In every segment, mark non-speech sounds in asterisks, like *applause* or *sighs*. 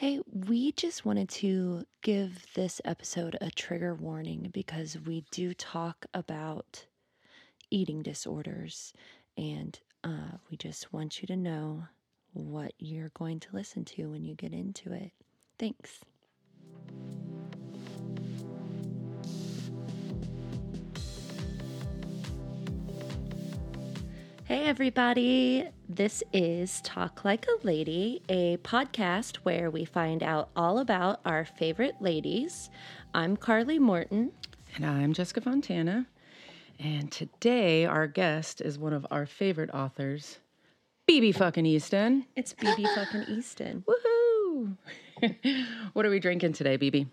Hey, we just wanted to give this episode a trigger warning because we do talk about eating disorders, and uh, we just want you to know what you're going to listen to when you get into it. Thanks. Hey, everybody. This is Talk Like a Lady, a podcast where we find out all about our favorite ladies. I'm Carly Morton. And I'm Jessica Fontana. And today our guest is one of our favorite authors, BB fucking Easton. It's BB fucking Easton. Woohoo! *laughs* what are we drinking today, BB?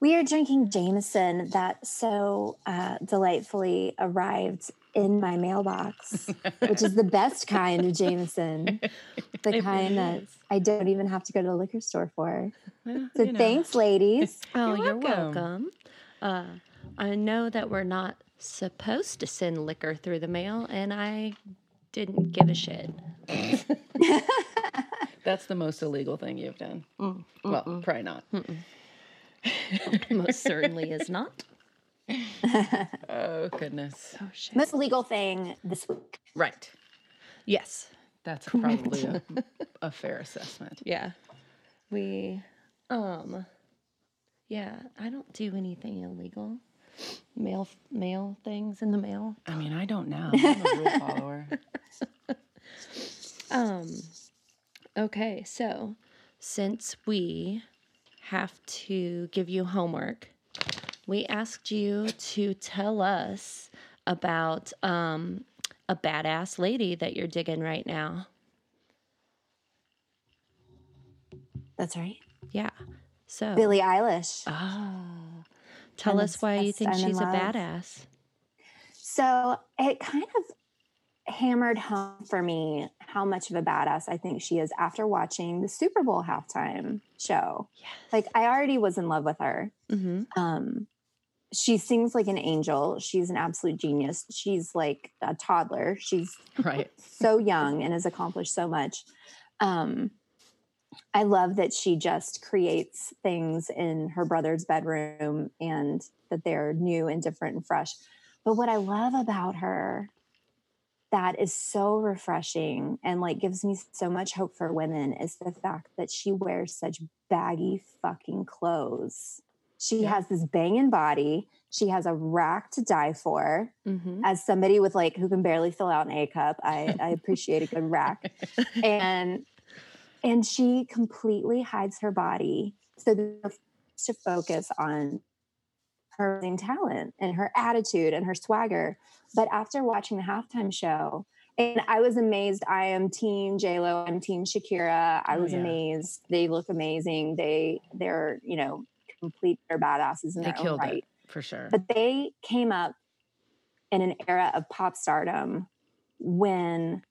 We are drinking Jameson that so uh, delightfully arrived in my mailbox, which is the best kind of Jameson, *laughs* the kind that. I don't even have to go to the liquor store for. Well, So you know. thanks, ladies. *laughs* Oh, You're you're, welcome. welcome. Uh, I know that we're not supposed to send liquor through the mail, and I didn't give a shit. *laughs* That's the most illegal thing you've done. Mm, well, probably not. *laughs* Most certainly is not. Oh, goodness. Oh, shit. Most legal thing this week. Right. Yes. That's *laughs* probably a, a fair assessment. Yeah. We, um, yeah, I don't do anything illegal. Mail, mail things in the mail. I mean, I don't know. *laughs* I'm a rule follower. Um, okay, so since we have to give you homework, we asked you to tell us about um, a badass lady that you're digging right now. That's right. Yeah. So, Billie Eilish. ah, tell I'm us why you think I'm she's a badass. So it kind of hammered home for me how much of a badass I think she is after watching the Super Bowl halftime show. Yes. Like I already was in love with her. mm-hmm. Um, she sings like an angel. She's an absolute genius. She's like a toddler. She's Right. so young and has accomplished so much. Um, I love that she just creates things in her brother's bedroom and that they're new and different and fresh. But what I love about her that is so refreshing and like gives me so much hope for women is the fact that she wears such baggy fucking clothes. She Yeah. has this banging body. She has a rack to die for Mm-hmm. as somebody with like who can barely fill out an A cup, I, I appreciate a good rack. *laughs* And and she completely hides her body so to focus on her talent and her attitude and her swagger. But after watching the halftime show, and I was amazed. I am team J Lo. I'm team Shakira. I Oh, was yeah. amazed. They look amazing. They they're you know complete. They're badasses in They their own right it for sure. but they came up in an era of pop stardom when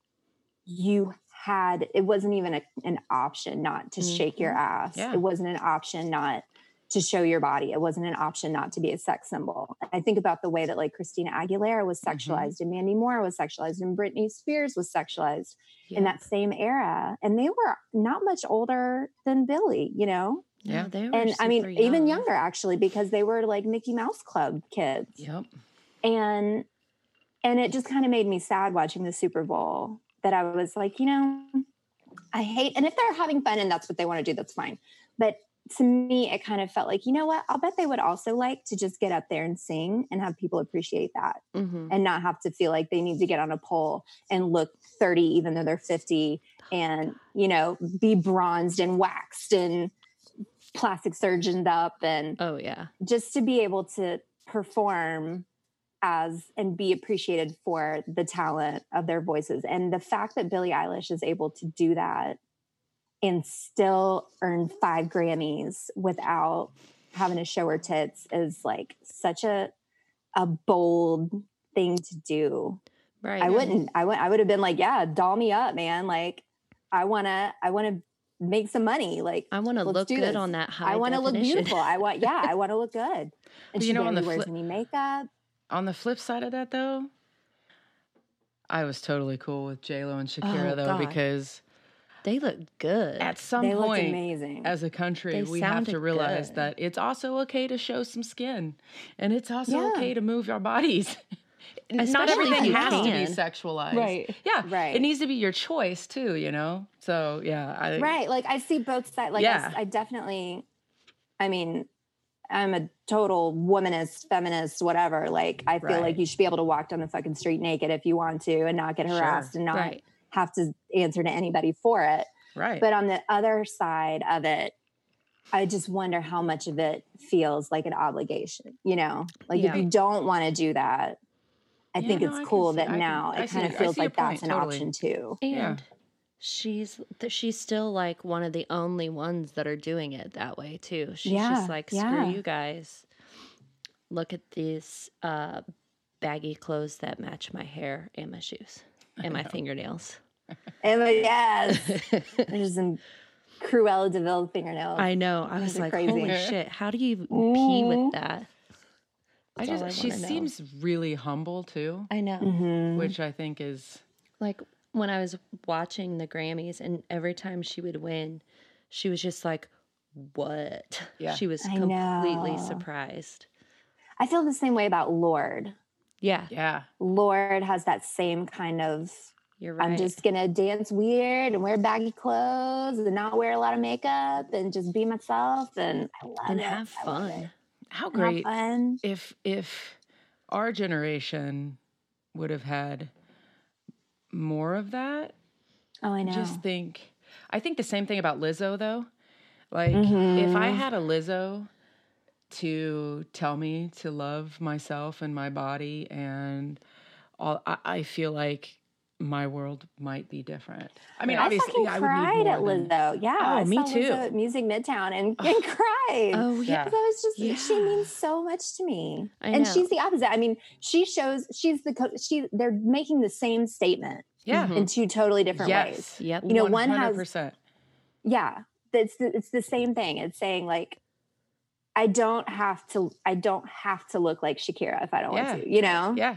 you had it wasn't even a, an option not to shake your mm-hmm. ass Yeah. it wasn't an option not to show your body it wasn't an option not to be a sex symbol i think about the way that like christina aguilera was mm-hmm. sexualized and mandy moore was sexualized and britney spears was sexualized in that same era and they were not much older than billie you know Yeah, Yeah. they were and I mean, super even younger actually, because they were like Mickey Mouse Club kids, Yep. and and it just kind of made me sad watching the Super Bowl. That I was like, you know, I hate, and if they're having fun and that's what they want to do, that's fine. But to me, it kind of felt like, you know what? I'll bet they would also like to just get up there and sing and have people appreciate that Mhm. and not have to feel like they need to get on a pole and look 30 even though they're 50 and you know be bronzed and waxed and plastic surgeoned up and Oh, yeah. just to be able to perform as and be appreciated for the talent of their voices and the fact that Billie Eilish is able to do that and still earn 5 Grammys without having to show her tits is like such a a bold thing to do. Right. I wouldn't I would I would have been like, yeah, doll me up, man. Like I want to I want to make some money. Like I want to look good this. on that high I want to look beautiful. I want, yeah, I *laughs* want to look good. And you know, on the wears flip- any makeup. On the flip side of that, though, I was totally cool with J Lo and Shakira Oh, though God. because They look good. at some they looked point amazing. as a country, They we have to realize good. that it's also okay to show some skin, and it's also Yeah. okay to move our bodies. *laughs* Not Especially everything if you has to be sexualized, Right. Yeah, Right. It needs to be your choice too, you know. So yeah, I, right like i see both sides like Yeah. I, definitely i mean i'm a total womanist feminist whatever like i feel Right. like you should be able to walk down the fucking street naked if you want to and not get Sure. harassed and not right. Have to answer to anybody for it Right. but on the other side of it i just wonder how much of it feels like an obligation you know like Yeah. if you don't want to do that i Yeah, think no, it's I cool see- that I can- now I it kind of feels see your like that's point, an totally. option too And Yeah. she's she's still like one of the only ones that are doing it that way too. She's Yeah, just like, screw yeah. you guys. Look at these uh, baggy clothes that match my hair and my shoes *laughs* and my fingernails. and like, yes there's some cruella de vil fingernails I know. I was like, crazy. holy shit! How do you pee with that? I just I she wanna know. seems really humble too, I know. Mhm. which I think is like when I was watching the Grammys, and every time she would win, she was just like, "What?" Yeah. She was I completely know. surprised. I feel the same way about Lorde. Yeah, yeah. Lorde has that same kind of you're right. I'm just gonna dance weird and wear baggy clothes and not wear a lot of makeup and just be myself and I love and it. have I love fun. it. How great Have fun. if if our generation would have had more of that Oh, I know. just think i think the same thing about lizzo though like if i Mhm. had a lizzo to tell me to love myself and my body and all i, I feel like my world might be different i mean I obviously fucking i would cried at more than, Yeah, Oh, I me too. Lizzo at Music Midtown and, *laughs* and cried. Oh yeah, Yeah. Because I was just she means so much to me, I and know. she's the opposite. I mean, she shows she's the co- she. They're making the same statement yeah in two totally different ways. yes Yep. You know, one has- yeah it's the, it's the same thing it's saying like i don't have to i don't have to look like shakira if i don't Yeah. want to you know yeah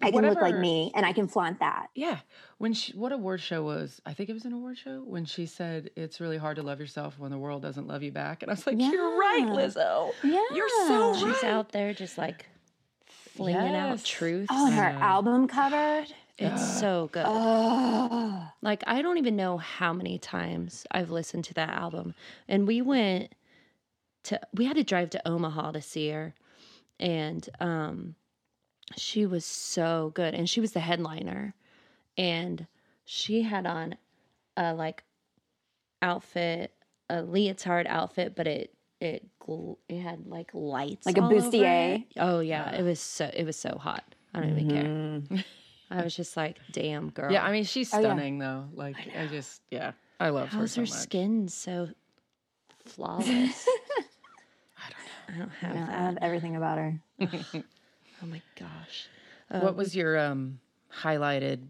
i can look like me and i can flaunt that Yeah. When she, what award show was, I think it was an award show when she said, it's really hard to love yourself when the world doesn't love you back. And I was like, you're right, Lizzo. yeah You're so she's right. out there just like flinging out Yes. truths. oh and her Yeah. album cover It's so good. oh Like I don't even know how many times I've listened to that album. And we went to we had to drive to Omaha to see her and um she was so good and she was the headliner and she had on a like outfit a leotard outfit but it it gl- it had like lights Like a bustier? Oh yeah, it was so it was so hot. I don't even Mm-hmm. care. *laughs* I was just like, "Damn, girl." Yeah, I mean, she's Oh, yeah. stunning though. Like, I, just, yeah, I love her How's so her much. skin so flawless? *laughs* I don't know. I I don't have I have everything about her *laughs* Oh my gosh. Uh, What was your um, highlighted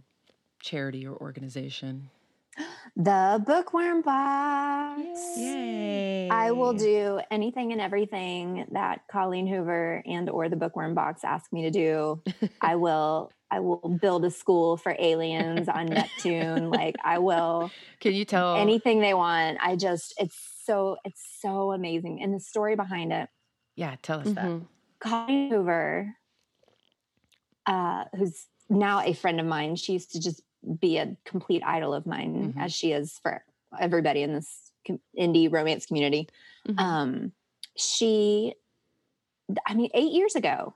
charity or organization? *gasps* the bookworm box Yay. I will do anything and everything that Colleen Hoover and or the Bookworm Box ask me to do. *laughs* I will I will build a school for aliens on Neptune. *laughs* Like I will Can you tell? anything they want. I just it's so it's so amazing. And the story behind it. Yeah, tell us that. Mhm. Colleen Hoover, uh, who's now a friend of mine, she used to just be a complete idol of mine, Mhm. as she is for everybody in this com- indie romance community. Mhm. Um, she, I mean, eight years ago,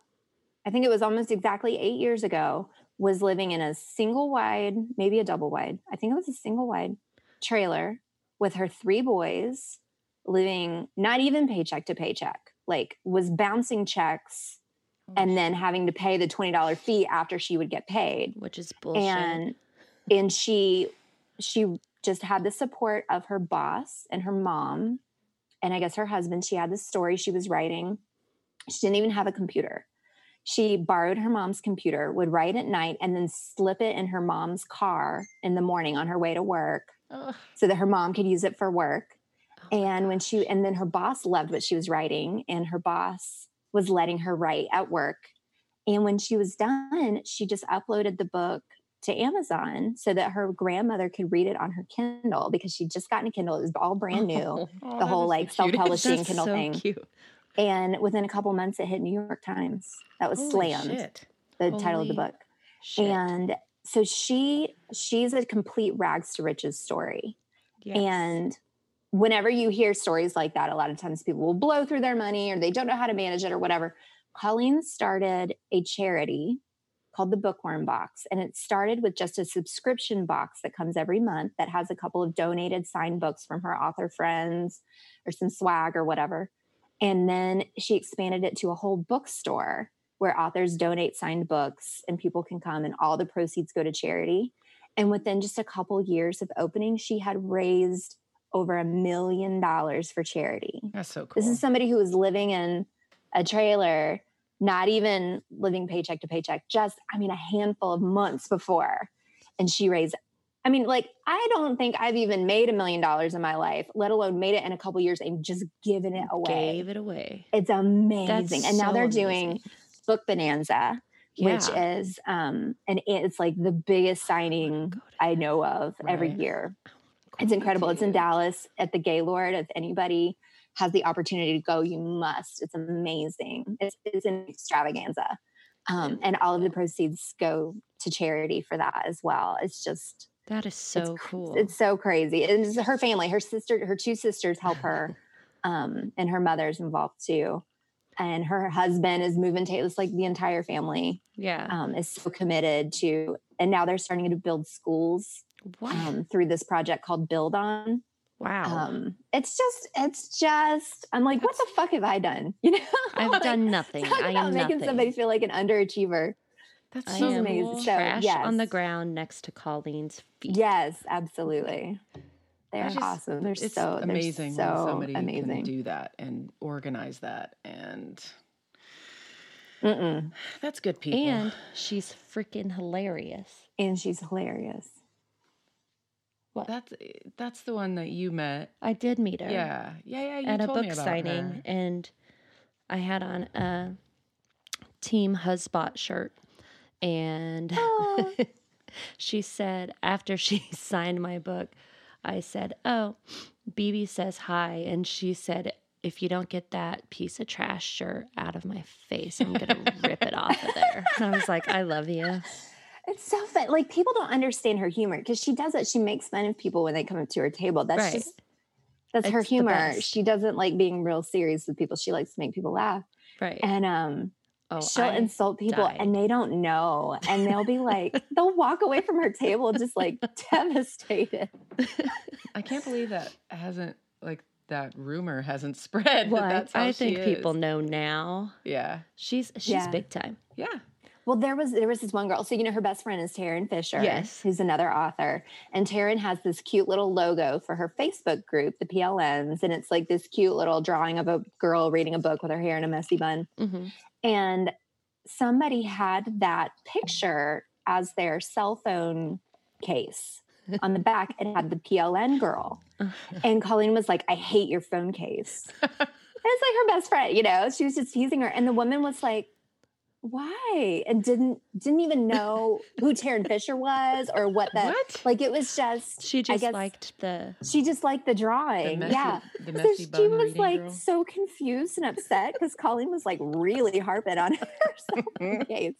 I think it was almost exactly eight years ago, was living in a single wide, maybe a double wide. I think it was a single wide trailer with her three boys, living not even paycheck to paycheck, like was bouncing checks and then mm. having to pay the $20 fee after she would get paid. Which is bullshit. and and she she just had the support of her boss and her mom. And i guess her husband she had this story she was writing. She didn't even have a computer. She borrowed her mom's computer would write at night and then slip it in her mom's car in the morning on her way to work Ugh. so that her mom could use it for work and when she and then her boss loved what she was writing and her boss was letting her write at work and when she was done she just uploaded the book to Amazon so that her grandmother could read it on her Kindle because she'd just gotten a Kindle. It was all brand new, *laughs* *laughs* Oh, the whole like the *laughs* self publishing That's Kindle so thing. cute. And within a couple months, it hit New York Times. That was Holy slammed, shit. the title of the book. Shit. And so she she's a complete rags to riches story. Yes. And whenever you hear stories like that, a lot of times people will blow through their money or they don't know how to manage it or whatever. Colleen started a charity called the Bookworm Box. And it started with just a subscription box that comes every month that has a couple of donated signed books from her author friends or some swag or whatever. And then she expanded it to a whole bookstore where authors donate signed books and people can come and all the proceeds go to charity. And within just a couple years of opening, she had raised over a million dollars for charity. That's so cool. This is somebody who was living in a trailer, not even living paycheck to paycheck, just, I mean, a handful of months before. And she raised, I mean, like, I don't think I've even made a million dollars in my life, let alone made it in a couple years and just given it away. Gave it away. It's amazing. That's and now so they're doing amazing. Book Bonanza, which is, um, and it's like the biggest signing go I know of every Right. year. It's incredible. It's in. Dallas at the Gaylord. If anybody has the opportunity to go, you must. It's amazing. It's, it's an extravaganza. Um, and all of the proceeds go to charity for that as well. It's just, That is so cr- cool. it's so crazy. And it's her family, her sister, her two sisters help her, *laughs* um, and her mother's involved too. And her husband is moving to it's like the entire family yeah. um, is so committed to, and now they're starting to build schools. Um, through this project called Build On. wow. Um, it's just, it's just, I'm like, what the fuck have I done? *laughs* You know, I've Like, done nothing. I am making nothing. somebody feel like an underachiever. That's I so amazing. cool. So, trash on the ground next to Colleen's feet. Yes, absolutely. They're just- awesome. They're so they're amazing so when somebody can amazing. do that and organize that and Mm-mm. that's good people And she's freaking hilarious. And she's hilarious. That's eh, that's the one that you met. I did meet her. yeah. Yeah yeah you at a book about signing her. and I had on a team husbot shirt and *laughs* she said after she *laughs* signed my book I said oh BB says hi and she said if you don't get that piece of trash shirt out of my face I'm going *laughs* to rip it off of there. And I was like I love you It's so fun. Like people don't understand her humor because she does it. She makes fun of people when they come up to her table. That's Right. just that's her It's the humor. She doesn't like being real serious with people. She likes to make people laugh. right And um oh she'll I- insult people died. and they don't know. And they'll be like, they'll walk away from her table just like *laughs* devastated. I can't believe that hasn't like that rumor hasn't spread that well I- that's how I she think people know now yeah she's she's Yeah. big time yeah Well, there was there was this one girl. So you know her best friend is Tarryn Fisher, Yes. who's another author, and Tarryn has this cute little logo for her Facebook group, the PLNs, and it's like this cute little drawing of a girl reading a book with her hair in a messy bun. hmm And somebody had that picture as their cell phone case *laughs* on the back. It had the PLN girl, *laughs* and Colleen was like, "I hate your phone case." *laughs* And it's like her best friend, you know. She was just teasing her, and the woman was like, "Why?" and didn't didn't even know who Tarryn Fisher was or what that what like. It was just She I just guess liked the. she just liked the the drawing, messy, yeah. the So she was like girl. so confused and upset because Colleen was like really harping on her *laughs* cell case.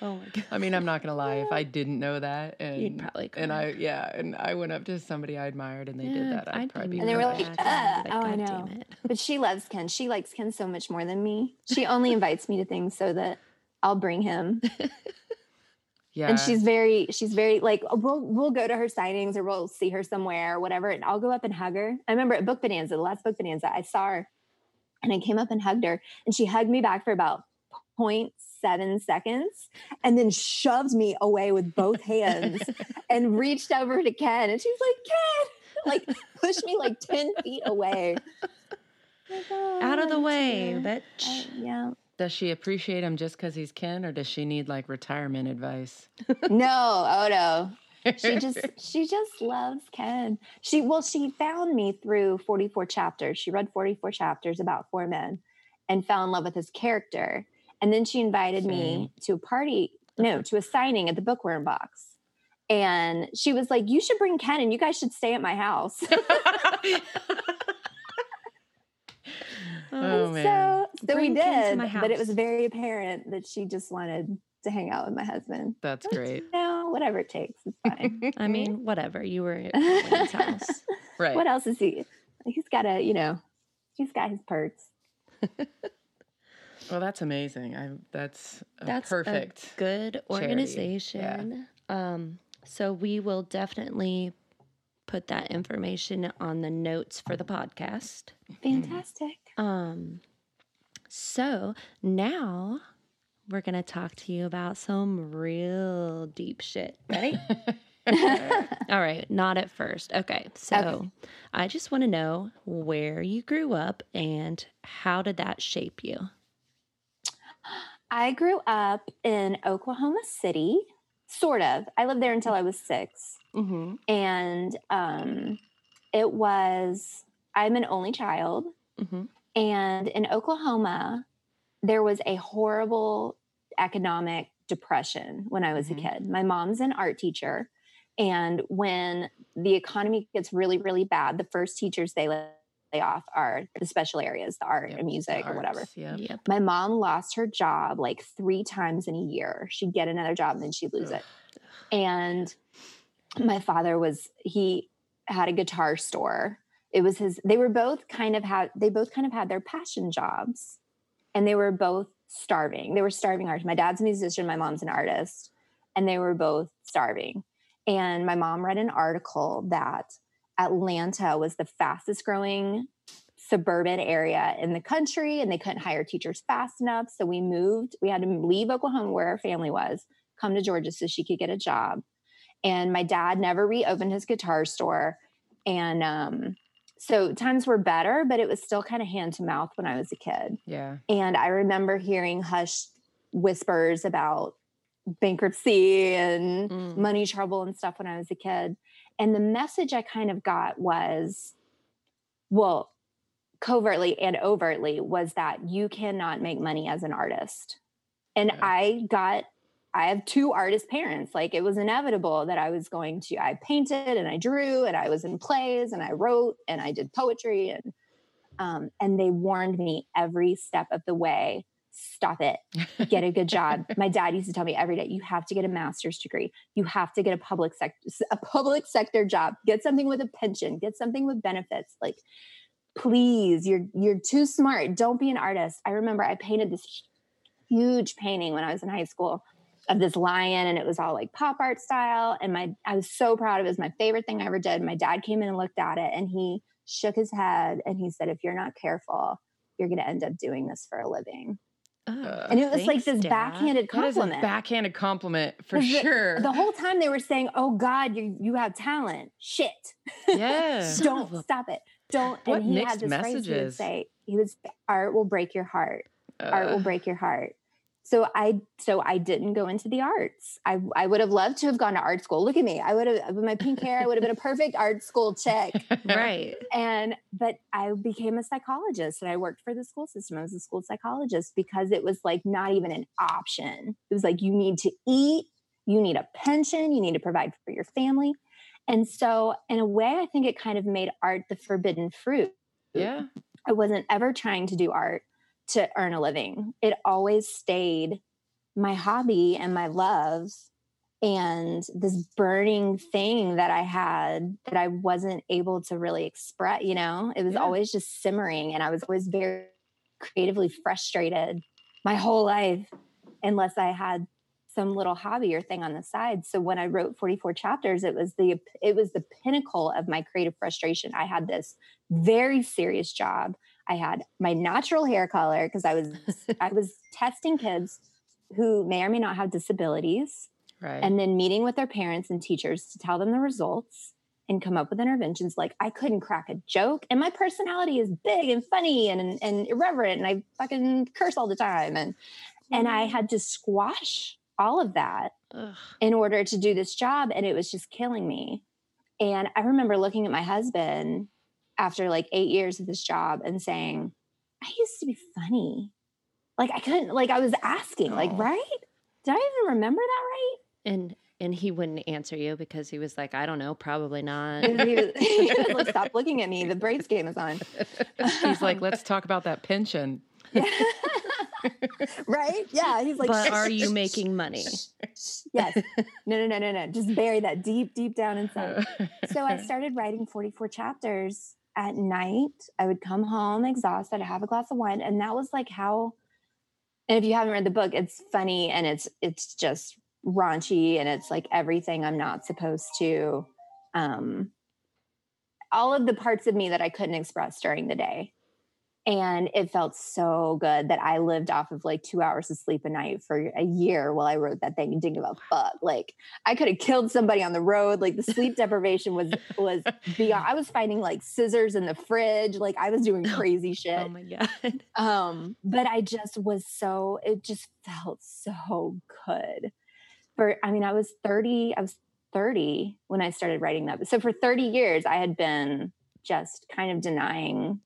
Oh my god! I mean, I'm not gonna lie. If I didn't know that, *laughs* and You'd probably and. I yeah, and I went up to somebody I admired, and they did that, I'd, probably be And they were really like, mad. "Uh, oh, I know." But she loves Ken. She likes Ken so much more than me. She *laughs* only invites me to things so that I'll bring him. *laughs* yeah, And she's very, she's very like we'll we'll go to her signings or we'll see her somewhere or whatever, and I'll go up and hug her. I remember at Book Bonanza, the last Book Bonanza, I saw her and I came up and hugged her, and she hugged me back for about 0.7 seconds and then shoved me away with both hands *laughs* and reached over to Ken and she's like, Ken, like pushed me like 10 feet away. *laughs* Like, "Oh, Out of the way, dear." bitch. I- yeah. Does she appreciate him just because he's Ken, or does she need like retirement advice? *laughs* No, oh no. She just she just loves Ken. She well, she found me through 44 chapters. She read 44 chapters about four men and fell in love with his character. And then she invited me to a party no, to a signing at the bookworm box. And she was like, You should bring Ken and you guys should stay at my house. *laughs* Um, oh, man. so so we did. But it was very apparent that she just wanted to hang out with my husband. That's great. No, whatever it takes. It's fine. *laughs* I mean, whatever. You were at *laughs* Ken's house. Right. what else is he? He's got a, you know, he's got his perks. Well, that's amazing. I that's a That's perfect. a good charity. organization. Um, so we will definitely put that information on the notes for the podcast. Fantastic. Um, so now we're gonna talk to you about some real deep shit. Ready? *laughs* All right, not at first. Okay, so Okay. I just want to know where you grew up and how did that shape you? I grew up in Oklahoma City, sort of. I lived there until I was six. mm-hmm. And um, it was, I'm an only child. hmm And in Oklahoma, there was a horrible economic depression when I was Mhm. a kid. My mom's an art teacher. And when the economy gets really, really bad, the first teachers they lay off are the special areas, the art Yep, and music or whatever. Yeah. Yep. My mom lost her job like three times in a year. She'd get another job and then she'd lose it. And my father was, he had a guitar store. It was his, they were both kind of had, they both kind of had their passion jobs and they were both starving. They were starving artists. My dad's a musician, my mom's an artist, and they were both starving. And my mom read an article that Atlanta was the fastest growing suburban area in the country and they couldn't hire teachers fast enough. So we moved, we had to leave Oklahoma where our family was, come to Georgia so she could get a job. And my dad never reopened his guitar store. And um, so times were better, but it was still kind of hand to mouth when I was a kid. Yeah. And I remember hearing hushed whispers about bankruptcy and Mm. money trouble and stuff when I was a kid. And the message I kind of got was, well, covertly and overtly, was that you cannot make money as an artist. And Yeah. I got, I have two artist parents. Like it was inevitable that I was going to, I painted and I drew and I was in plays and I wrote and I did poetry and, um, and they warned me every step of the way stop it get a good job. *laughs* My dad used to tell me every day, you have to get a master's degree. You have to get a public sector a public sector job. Get something with a pension. Get something with benefits. Like, please, you're you're too smart. Don't be an artist. I remember I painted this huge painting when I was in high school of this lion and it was all like pop art style and my I was so proud of it. It was my favorite thing I ever did. My dad came in and looked at it and he shook his head and he said if you're not careful, you're going to end up doing this for a living. Oh, And it was like this Dad. backhanded That is a compliment. backhanded compliment for 'Cause the- sure. The whole time they were saying, "Oh God, you you have talent." Shit, yeah. *laughs* Don't a- stop it. Don't. What and he mixed had this phrase he would messages? say. He would say, "Art will break your heart. Art will Uh, break your heart." So I so I didn't go into the arts. I I would have loved to have gone to art school. Look at me. I would have with my pink hair. I would have been a perfect art school chick. *laughs* Right. And but I became a psychologist and I worked for the school system. I was a school psychologist because it was like not even an option. It was like you need to eat, you need a pension, you need to provide for your family. And so in a way I think it kind of made art the forbidden fruit. yeah. I wasn't ever trying to do art to earn a living. It always stayed my hobby and my love and this burning thing that I had that I wasn't able to really express, you know, it was Yeah. always just simmering and I was always very creatively frustrated my whole life unless I had some little hobby or thing on the side. So when I wrote 44 chapters, it was the it was the pinnacle of my creative frustration. I had this very serious job. I had my natural hair color because I was *laughs* I was testing kids who may or may not have disabilities Right. and then meeting with their parents and teachers to tell them the results and come up with interventions like I couldn't crack a joke and my personality is big and funny and and irreverent and I fucking curse all the time and and I mm. had to squash all of that Ugh. in order to do this job and it was just killing me and i remember looking at my husband after like eight years of this job and saying i used to be funny like i couldn't like i was asking like right did I even remember that right? And and he wouldn't answer you because he was like, I don't know, probably not. He was, *laughs* he was like, *laughs* stop looking at me. The Braves game is on. He's like, *laughs* let's talk about that pension. right? Yeah. He's like, but are you making money? Yes. No, no, no, no, no. Just bury that deep, deep down inside. So I started writing 44 chapters at night. I would come home exhausted, have a glass of wine. And that was like how, and if you haven't read the book, it's funny and it's, it's just raunchy and it's like everything I'm not supposed to, um, all of the parts of me that I couldn't express during the day. And it felt so good that I lived off of like two hours of sleep a night for a year while I wrote that thing and didn't give a fuck. Like I could have killed somebody on the road. Like the sleep deprivation was was beyond. I was finding like scissors in the fridge. Like I was doing crazy shit. Oh my god. *laughs* Um, but I just was so. It just felt so good. For I mean, I was thirty. I was thirty when I started writing that. So for thirty years, I had been just kind of denying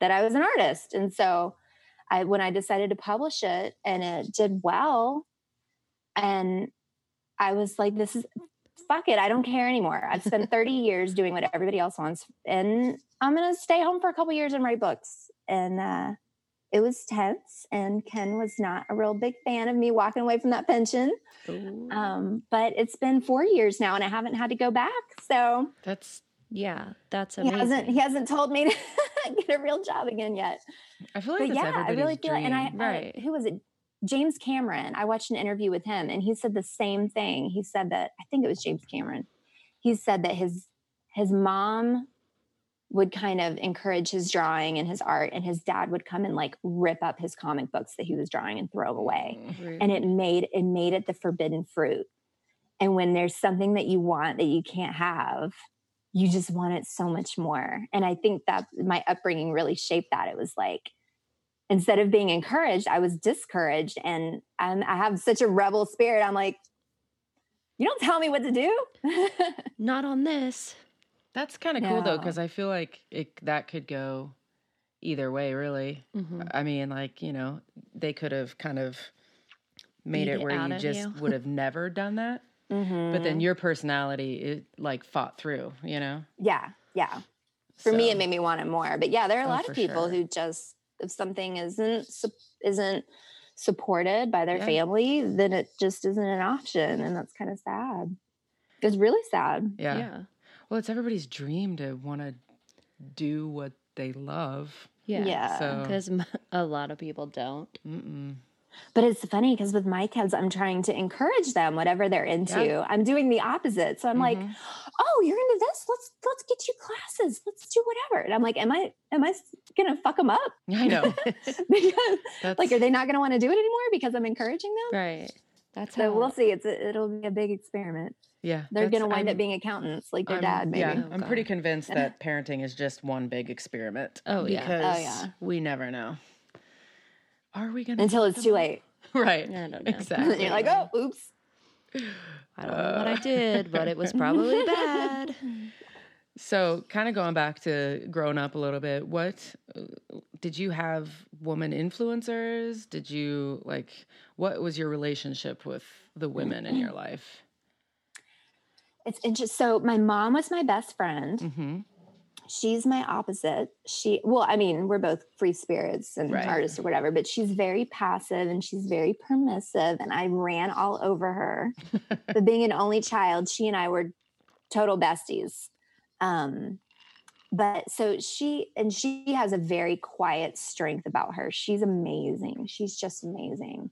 that I was an artist. And so I when I decided to publish it and it did well and I was like this is fuck it, I don't care anymore. I've spent *laughs* 30 years doing what everybody else wants and I'm going to stay home for a couple years and write books. And uh it was tense and Ken was not a real big fan of me walking away from that pension. Um but it's been 4 years now and I haven't had to go back. So That's yeah, that's amazing. he hasn't he hasn't told me *laughs* to get a real job again yet. I feel like yeah, I really feel it. And I. Right. I, who was it? James Cameron. I watched an interview with him, and he said the same thing. He said that I think it was James Cameron. He said that his his mom would kind of encourage his drawing and his art, and his dad would come and like rip up his comic books that he was drawing and throw away. Rude. And it made it made it the forbidden fruit. And when there's something that you want that you can't have, you just want it so much more. And I think that my upbringing really shaped that. It was like, instead of being encouraged, I was discouraged. And I'm, I have such a rebel spirit. I'm like, you don't tell me what to do. *laughs* Not on this. That's kind of cool though, because I feel like it that could go either way, really. Mhm. I mean, like you know, they could have kind of made Beat it it where out you just would have never done that, but Mhm. then your personality it like fought through. You know, yeah, yeah. For me, it made me want it more. But yeah, there are a Oh, lot of people sure. who just, if something isn't, isn't supported by their Yeah. family, then it just isn't an option. And that's kind of sad. It's really sad. yeah. Yeah. Well, it's everybody's dream to want to do what they love. Yeah. Yeah. So, Because a lot of people don't. mm-mm. But it's funny because with my kids, I'm trying to encourage them, whatever they're into. Yeah. I'm doing the opposite. So I'm like, Mhm. oh, you're into this? Let's let's get you classes. Let's do whatever. And I'm like, am I am I gonna fuck them up? I know. *laughs* because That's like, are they not gonna want to do it anymore because I'm encouraging them? Right. That's So how we'll see. It's a, it'll be a big experiment. yeah. They're gonna wind I'm- up being accountants like their I'm- dad, maybe. Yeah, Oh, I'm pretty *laughs* convinced that parenting is just one big experiment. Oh, yeah. because Oh, yeah. we never know. Are we gonna Until it's too late. *laughs* Right. I don't know. Exactly. You're like, oh, oops. I don't know what I did, but it was probably *laughs* bad. So, kind of going back to growing up a little bit, what uh, did you have woman influencers? Did you like what was your relationship with the women in your life? It's interesting. So my mom was my best friend. Mhm. She's my opposite. She, well, I mean, we're both free spirits and Right. artists or whatever, but she's very passive and she's very permissive. And I ran all over her. *laughs* but being an only child, she and I were total besties. Um, but so she, and she has a very quiet strength about her. She's amazing. She's just amazing.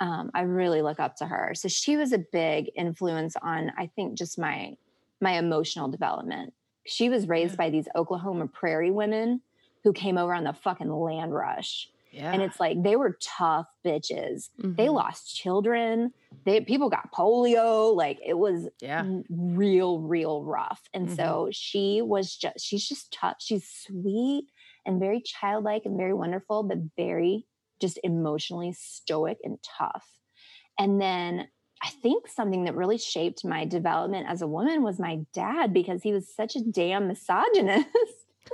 Um, I really look up to her. So she was a big influence on, I think, just my my emotional development she was raised by these Oklahoma prairie women who came over on the fucking land rush. Yeah. And it's like they were tough bitches. They Mhm. lost children. They people got polio. Like it was yeah. real, real rough. And Mhm. so she was just she's just tough. She's sweet and very childlike and very wonderful, but very just emotionally stoic and tough. And then I think something that really shaped my development as a woman was my dad because he was such a damn misogynist.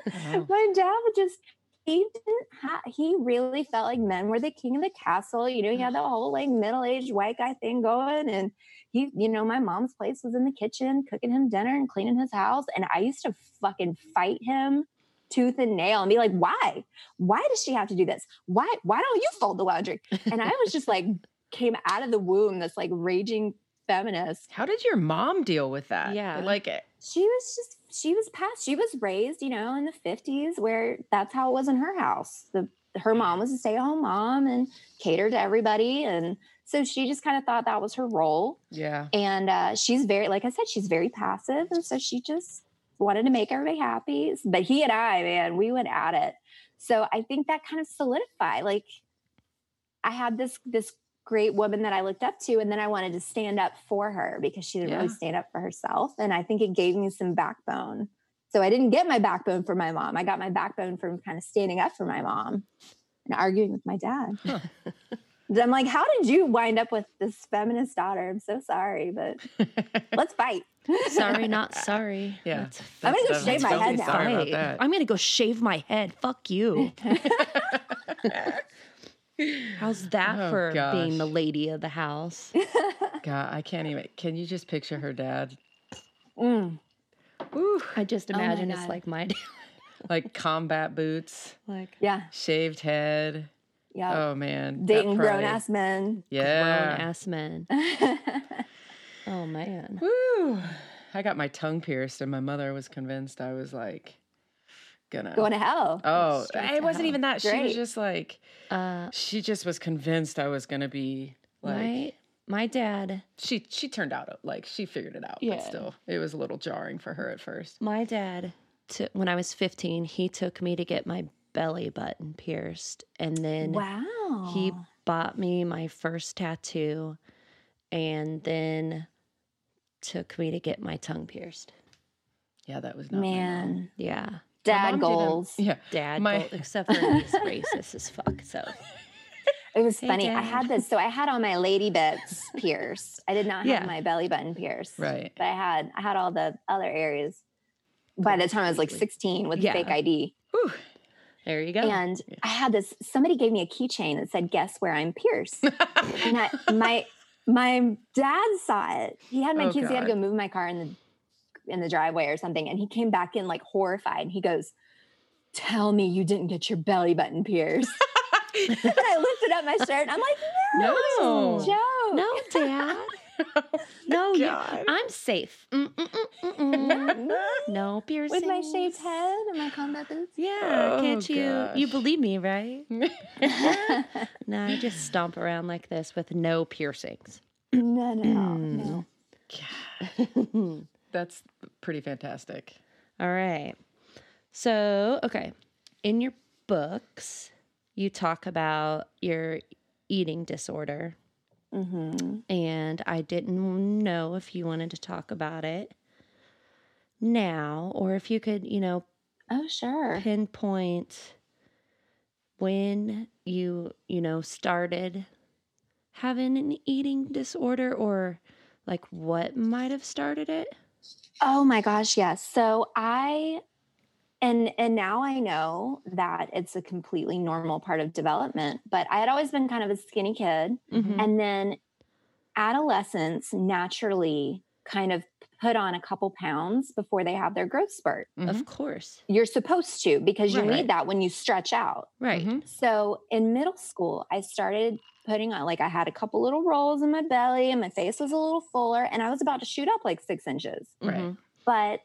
Wow. *laughs* my dad would just he didn't ha- he really felt like men were the king of the castle. You know, he had the *sighs* whole like middle-aged white guy thing going. And he, you know, my mom's place was in the kitchen, cooking him dinner and cleaning his house. And I used to fucking fight him tooth and nail and be like, why? Why does she have to do this? Why why don't you fold the laundry? And I was just like came out of the womb, this like raging feminist. How did your mom deal with that? Yeah. I Like, it. She was just she was past she was raised, you know, in the 50s where that's how it was in her house. The her mom was a stay-at-home mom and catered to everybody. And so she just kind of thought that was her role. yeah. And uh, she's very, like I said, she's very passive. And so she just wanted to make everybody happy. But he and I, man, we went at it. So I think that kind of solidified. Like I had this this great woman that I looked up to, and then I wanted to stand up for her because she didn't Yeah. really stand up for herself. And I think it gave me some backbone. So I didn't get my backbone from my mom. I got my backbone from kind of standing up for my mom and arguing with my dad. Huh. I'm like, how did you wind up with this feminist daughter? I'm so sorry, but *laughs* let's fight. Sorry, not *laughs* sorry. Yeah. That's- I'm gonna go That's- shave my don't head now. Sorry about Right. that. I'm gonna go shave my head. Fuck you. *laughs* How's that Oh, for being the lady of the house? *laughs* God, I can't even. Can you just picture her dad? Mm. Ooh, I just Oh imagine it's God. like my *laughs* like combat boots, like Yeah. shaved head. Yeah. Oh man, that Dating grown ass men. Yeah. grown ass men. *laughs* Oh man. Woo! I got my tongue pierced, and my mother was convinced I was like gonna. Going to hell. oh, Straight it wasn't hell. even that. She was just like, Uh, she just was convinced I was gonna be like. my my dad, She she turned out like she figured it out, Yeah. but still, it was a little jarring for her at first. my dad, to, when I was 15, he took me to get my belly button pierced, and then wow. he bought me my first tattoo, and then took me to get my tongue pierced. Yeah, that was not my mom. Man. Yeah, My Dad goals. Yeah, dad, My- both- except for he's racist as fuck. So *laughs* It was Hey, funny. I had this. So I had all my lady bits *laughs* pierced. I did not have Yeah. my belly button pierced. right. But I had I had all the other areas. By the time I was like 16 with Yeah. the fake ID. Whew. there you go. And I had this, somebody gave me a keychain that said, guess where I'm pierced. *laughs* and I, my my dad saw it. He had my Oh, keys. He had to go move my car in the in the driveway or something. And he came back in like horrified. And He goes, Tell me you didn't get your belly button pierced. *laughs* and I lifted up my shirt and I'm like, No, No. it's a joke. no, dad. *laughs* No, you, God. I'm safe. Mm, mm, mm. *laughs* No piercings. With my shaved head and my combat boots. Yeah, Oh, can't you? You believe me, right? No, I just stomp around like this with no piercings. no, no, no. Mm. That's pretty fantastic. All right. So, okay. In your books, you talk about your eating disorder, hmm and I didn't know if you wanted to talk about it now or if you could, you know, Oh, sure. pinpoint when you, you know, started having an eating disorder or like what might have started it? Oh my gosh, yes. So I and and now I know that it's a completely normal part of development, but I had always been kind of a skinny kid Mhm. and then adolescents naturally kind of put on a couple pounds before they have their growth spurt. Mhm. Of course. You're supposed to because you Right. need that when you stretch out. Right. Mhm. So in middle school, I started putting on like I had a couple little rolls in my belly and my face was a little fuller and I was about to shoot up like 6 inches. Right. Mhm. But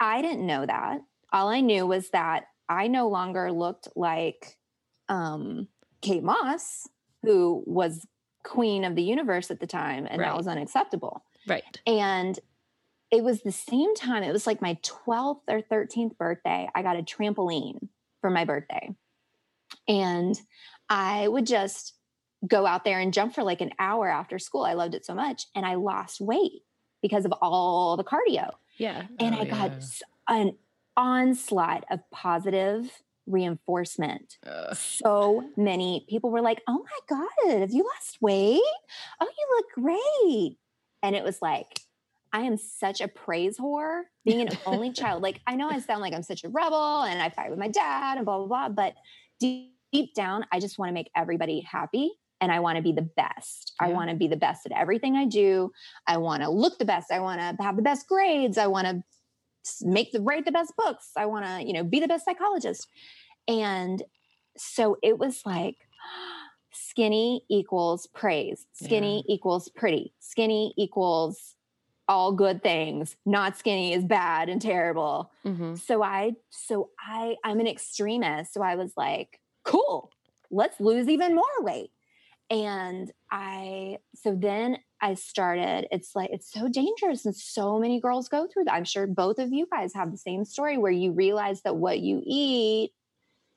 I didn't know that. All I knew was that I no longer looked like um, Kate Moss, who was queen of the universe at the time, and Right. that was unacceptable. Right. And it was the same time, it was like my 12th or 13th birthday. I got a trampoline for my birthday. And I would just go out there and jump for like an hour after school. I loved it so much. And I lost weight because of all the cardio. Yeah. And Oh, I got yeah. an onslaught of positive reinforcement. Ugh. So many people were like, Oh my God, have you lost weight? Oh, you look great. And it was like, I am such a praise whore being an only *laughs* child. Like, I know I sound like I'm such a rebel and I fight with my dad and blah, blah, blah. But deep, deep down, I just want to make everybody happy and I want to be the best. Yeah. I want to be the best at everything I do. I want to look the best. I want to have the best grades. I want to make the write the best books. I want to, you know, be the best psychologist. And so it was like *gasps* skinny equals praise. Skinny yeah. equals pretty. Skinny equals all good things. Not skinny is bad and terrible. Mm-hmm. So I so I I'm an extremist. So I was like, cool. Let's lose even more weight. And I so then I started, it's like, it's so dangerous. And so many girls go through that. I'm sure both of you guys have the same story where you realize that what you eat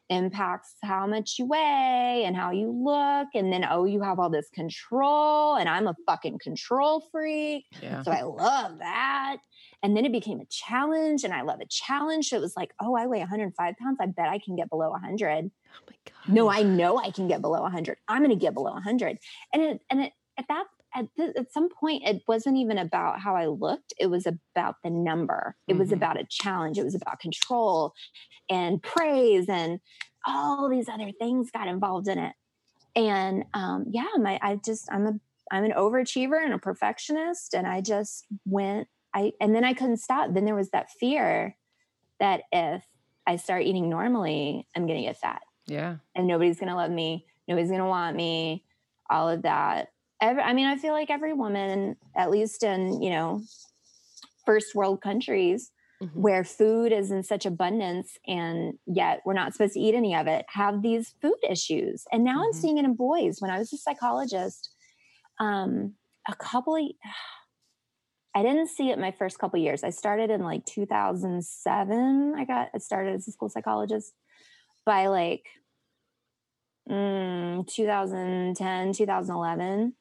impacts how much you weigh and how you look. And then, oh, you have all this control. And I'm a fucking control freak. Yeah. So I love that. And then it became a challenge. And I love a challenge. So it was like, oh, I weigh 105 pounds. I bet I can get below 100. Oh my God. No, I know I can get below 100. I'm going to get below 100. And it, and it, at that at, th- at some point it wasn't even about how i looked it was about the number it mm-hmm. was about a challenge it was about control and praise and all these other things got involved in it and um, yeah my i just i'm a i'm an overachiever and a perfectionist and i just went i and then i couldn't stop then there was that fear that if i start eating normally i'm gonna get fat yeah and nobody's gonna love me nobody's gonna want me all of that every, I mean, I feel like every woman, at least in, you know, first world countries mm-hmm. where food is in such abundance and yet we're not supposed to eat any of it, have these food issues. And now mm-hmm. I'm seeing it in boys. When I was a psychologist, um, a couple of, *sighs* I didn't see it my first couple years. I started in like 2007. I got, I started as a school psychologist by like mm, 2010, 2011.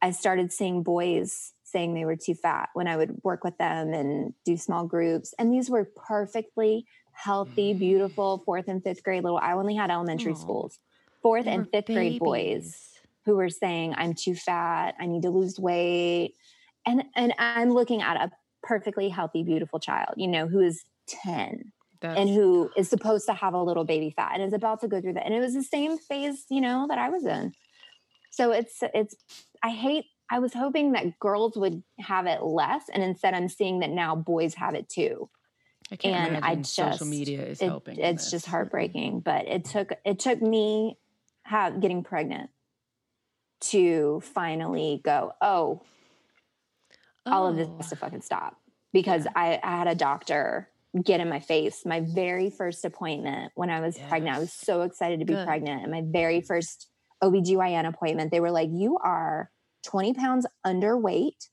I started seeing boys saying they were too fat when I would work with them and do small groups. And these were perfectly healthy, mm. beautiful fourth and fifth grade little. I only had elementary Aww. schools, fourth and fifth babies. grade boys who were saying, I'm too fat, I need to lose weight. And and I'm looking at a perfectly healthy, beautiful child, you know, who is 10 That's... and who is supposed to have a little baby fat and is about to go through that. And it was the same phase, you know, that I was in. So it's it's I hate I was hoping that girls would have it less and instead I'm seeing that now boys have it too. I and I just social media is it, helping. It's just heartbreaking, but it took it took me have getting pregnant to finally go, oh, oh. all of this has oh. to oh. fucking stop. Because yeah. I, I had a doctor get in my face. My very first appointment when I was yes. pregnant, I was so excited to be Good. pregnant. And my very first OBGYN appointment, they were like, You are 20 pounds underweight.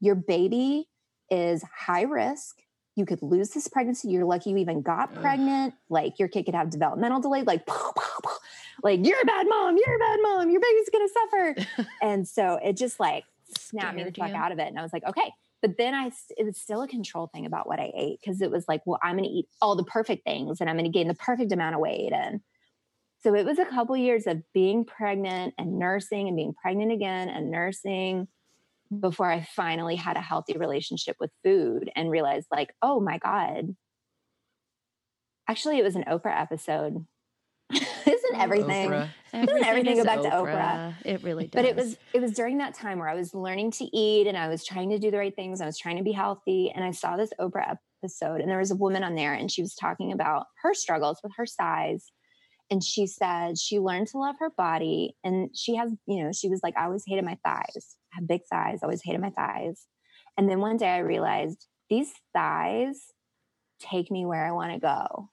Your baby is high risk. You could lose this pregnancy. You're lucky you even got Ugh. pregnant. Like your kid could have developmental delay. Like, like you're a bad mom. You're a bad mom. Your baby's gonna suffer. *laughs* and so it just like snapped me the fuck out of it. And I was like, okay. But then I, it was still a control thing about what I ate because it was like, well, I'm going to eat all the perfect things and I'm going to gain the perfect amount of weight. And so it was a couple years of being pregnant and nursing and being pregnant again and nursing before I finally had a healthy relationship with food and realized, like, oh my God. Actually, it was an Oprah episode. *laughs* Isn't everything? Oprah. Doesn't everything go back Oprah. to Oprah? It really does. But it was it was during that time where I was learning to eat and I was trying to do the right things. I was trying to be healthy. And I saw this Oprah episode and there was a woman on there and she was talking about her struggles with her size and she said she learned to love her body and she has you know she was like i always hated my thighs i have big thighs I always hated my thighs and then one day i realized these thighs take me where i want to go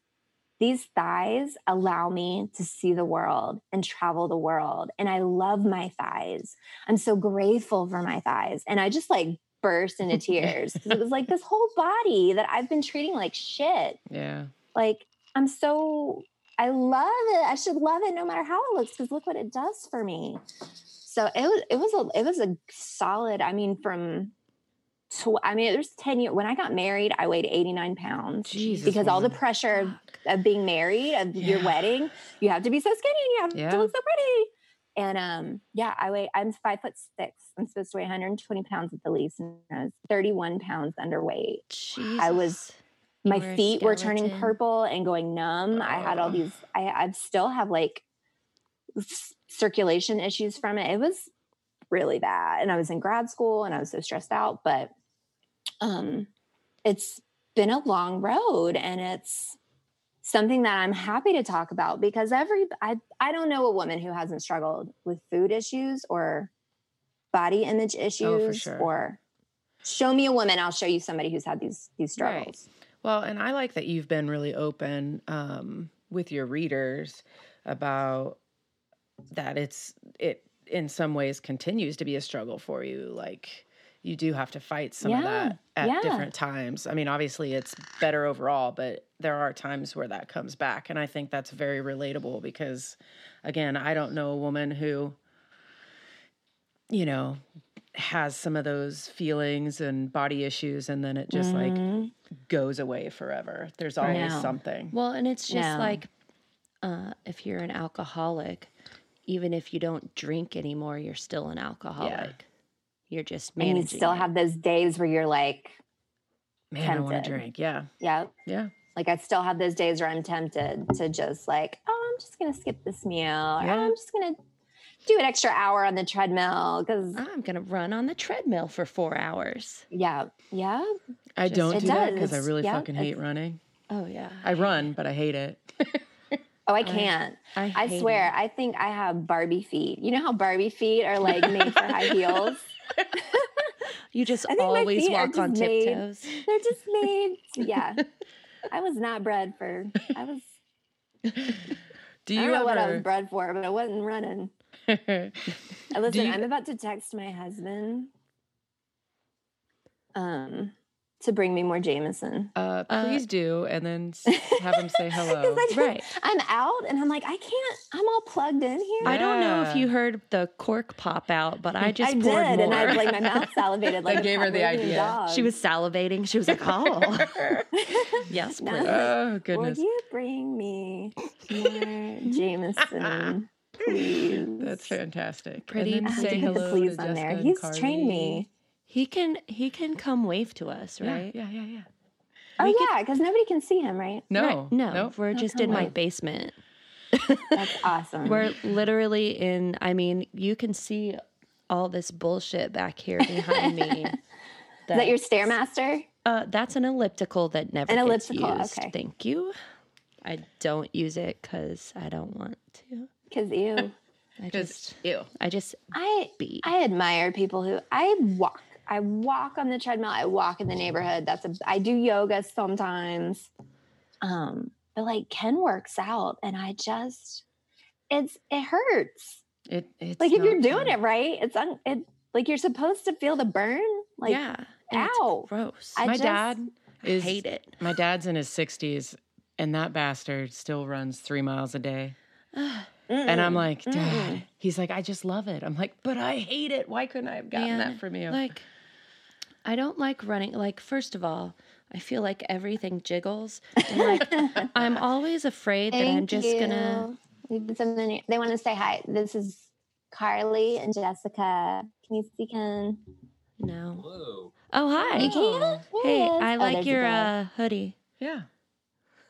these thighs allow me to see the world and travel the world and i love my thighs i'm so grateful for my thighs and i just like burst into tears because it was like this whole body that i've been treating like shit yeah like i'm so I love it. I should love it no matter how it looks because look what it does for me. So it was it was a it was a solid. I mean, from tw- I mean, it was ten years when I got married. I weighed eighty nine pounds Jesus, because woman. all the pressure of, of being married, of yeah. your wedding, you have to be so skinny and you have yeah. to look so pretty. And um, yeah, I weigh. I'm five foot six. I'm supposed to weigh 120 pounds at the least, and I was 31 pounds underweight. Jesus. I was- You My were feet were turning purple and going numb. I had all these. I, I still have like circulation issues from it. It was really bad, and I was in grad school, and I was so stressed out. But um, it's been a long road, and it's something that I'm happy to talk about because every I I don't know a woman who hasn't struggled with food issues or body image issues oh, sure. or show me a woman I'll show you somebody who's had these these Right. struggles. Well, and I like that you've been really open um, with your readers about that. It's it in some ways continues to be a struggle for you. Like you do have to fight some of that at yeah. different times. I mean, obviously it's better overall, but there are times where that comes back, and I think that's very relatable because, again, I don't know a woman who, you know, has some of those feelings and body issues, and then it just like Mhm. goes away forever. There's always know. something. Well, and it's just No. like uh, if you're an alcoholic, even if you don't drink anymore, you're still an alcoholic. Yeah. You're just managing. and you still it. have those days where you're like, Man, I want to drink. Yeah. Yeah. Yeah. Like I still have those days where I'm tempted to just like, oh, I'm just gonna skip this meal, or oh, Yeah. I'm just gonna do an extra hour on the treadmill because I'm gonna run on the treadmill for four hours. yeah, yeah, I Just- don't do that because I really Yeah, fucking hate running. Oh yeah, I run, but I hate it. *laughs* oh, I can't. I, I hate swear, it. I think I have Barbie feet. You know how Barbie feet are like made for high heels? *laughs* you just I always walk on just made- tiptoes. They're just *laughs* made. Yeah, *laughs* I was not bred for. I was. Do I you don't know what I was bred for, but I wasn't running. Listen, you- I'm about to text my husband um to bring me more Jameson. uh, Uh, please do, and then *laughs* have him say hello. *laughs* I just- Right. *laughs* I'm out and I'm like, I can't, I'm all plugged in here. I don't know if you heard the cork pop out, but I just I poured did, more. and I like my mouth salivated like That a gave her the idea. dog. she was salivating. She was like, "Oh, yes, No. please." oh goodness. Will goodness, you bring me more Jameson, please? that's fantastic. Pretty and I then had say to put hello please to on there. Jessica and He's trained me. He can he can come wave to us, right? Yeah, yeah, yeah. Oh We yeah, because nobody can see him, right? No, Right. no, nope. we're No, just come in my on. basement. That's *laughs* awesome. We're literally in. I mean, you can see all this bullshit back here behind me. *laughs* Is that your stairmaster? Uh, that's an elliptical that never An gets elliptical, used. okay. Thank you. I don't use it because I don't want to. Because you, I *laughs* just, ew. I just I be. I admire people who I walk. I walk on the treadmill. I walk in the neighborhood. That's a. I do yoga sometimes. Um, but like Ken works out, and I just, it's it hurts. It, it's like if you're doing fun. it right, it's un, it like you're supposed to feel the burn. Like yeah. ow. gross. I My just- dad is hate it. My dad's in his 60s, and that bastard still runs three miles a day. *sighs* And I'm like, Dad, Mm-mm. he's like, I just love it. I'm like, but I hate it. Why couldn't I have gotten Man, that from you? Like, I don't like running. Like, first of all, I feel like everything jiggles. And like, *laughs* I'm always afraid that I'm Thank just gonna. you. Something. They want to say hi. This is Carly and Jessica. Can you see Ken? No. Hello. Oh hi. You can. Oh. Hey, he. I Oh, like there's the your dog. uh, hoodie. yeah.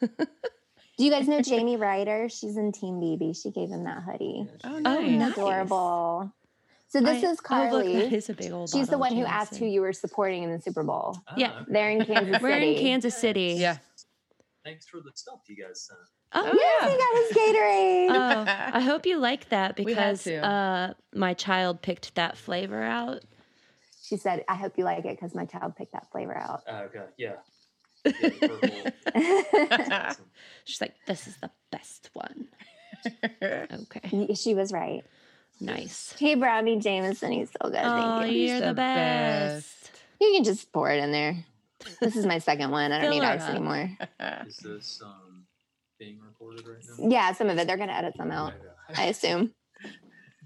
Do you guys know *laughs* Jamie Ryder? She's in Team BB. She gave him that hoodie. Oh, Oh, nice. nice. Adorable. So this I- is Oh, look, Carly. that is a big old. She's the one of who asked who you were supporting in the Super Bowl. Yeah. Ah, They're in Kansas We're in Kansas City. Yeah. Thanks for the stuff you guys sent. Oh, Oh, Yes, he got his Gatorade. Oh, *laughs* I hope you like that because uh, my child picked that flavor out. she said, "I hope you like it because my child picked that flavor out." Ah, okay, yeah. yeah the purple. That's *laughs* awesome. She's like, "This is the best one." *laughs* Okay, she was right. Nice. He brought me Jameson. He's so good. Oh, Thank you. you're the, the best. You can just pour it in there. This is my second one. I don't Fill need ice up. anymore. *laughs* Is this um, being recorded right now? Yeah, some of it. They're gonna edit some out. I assume.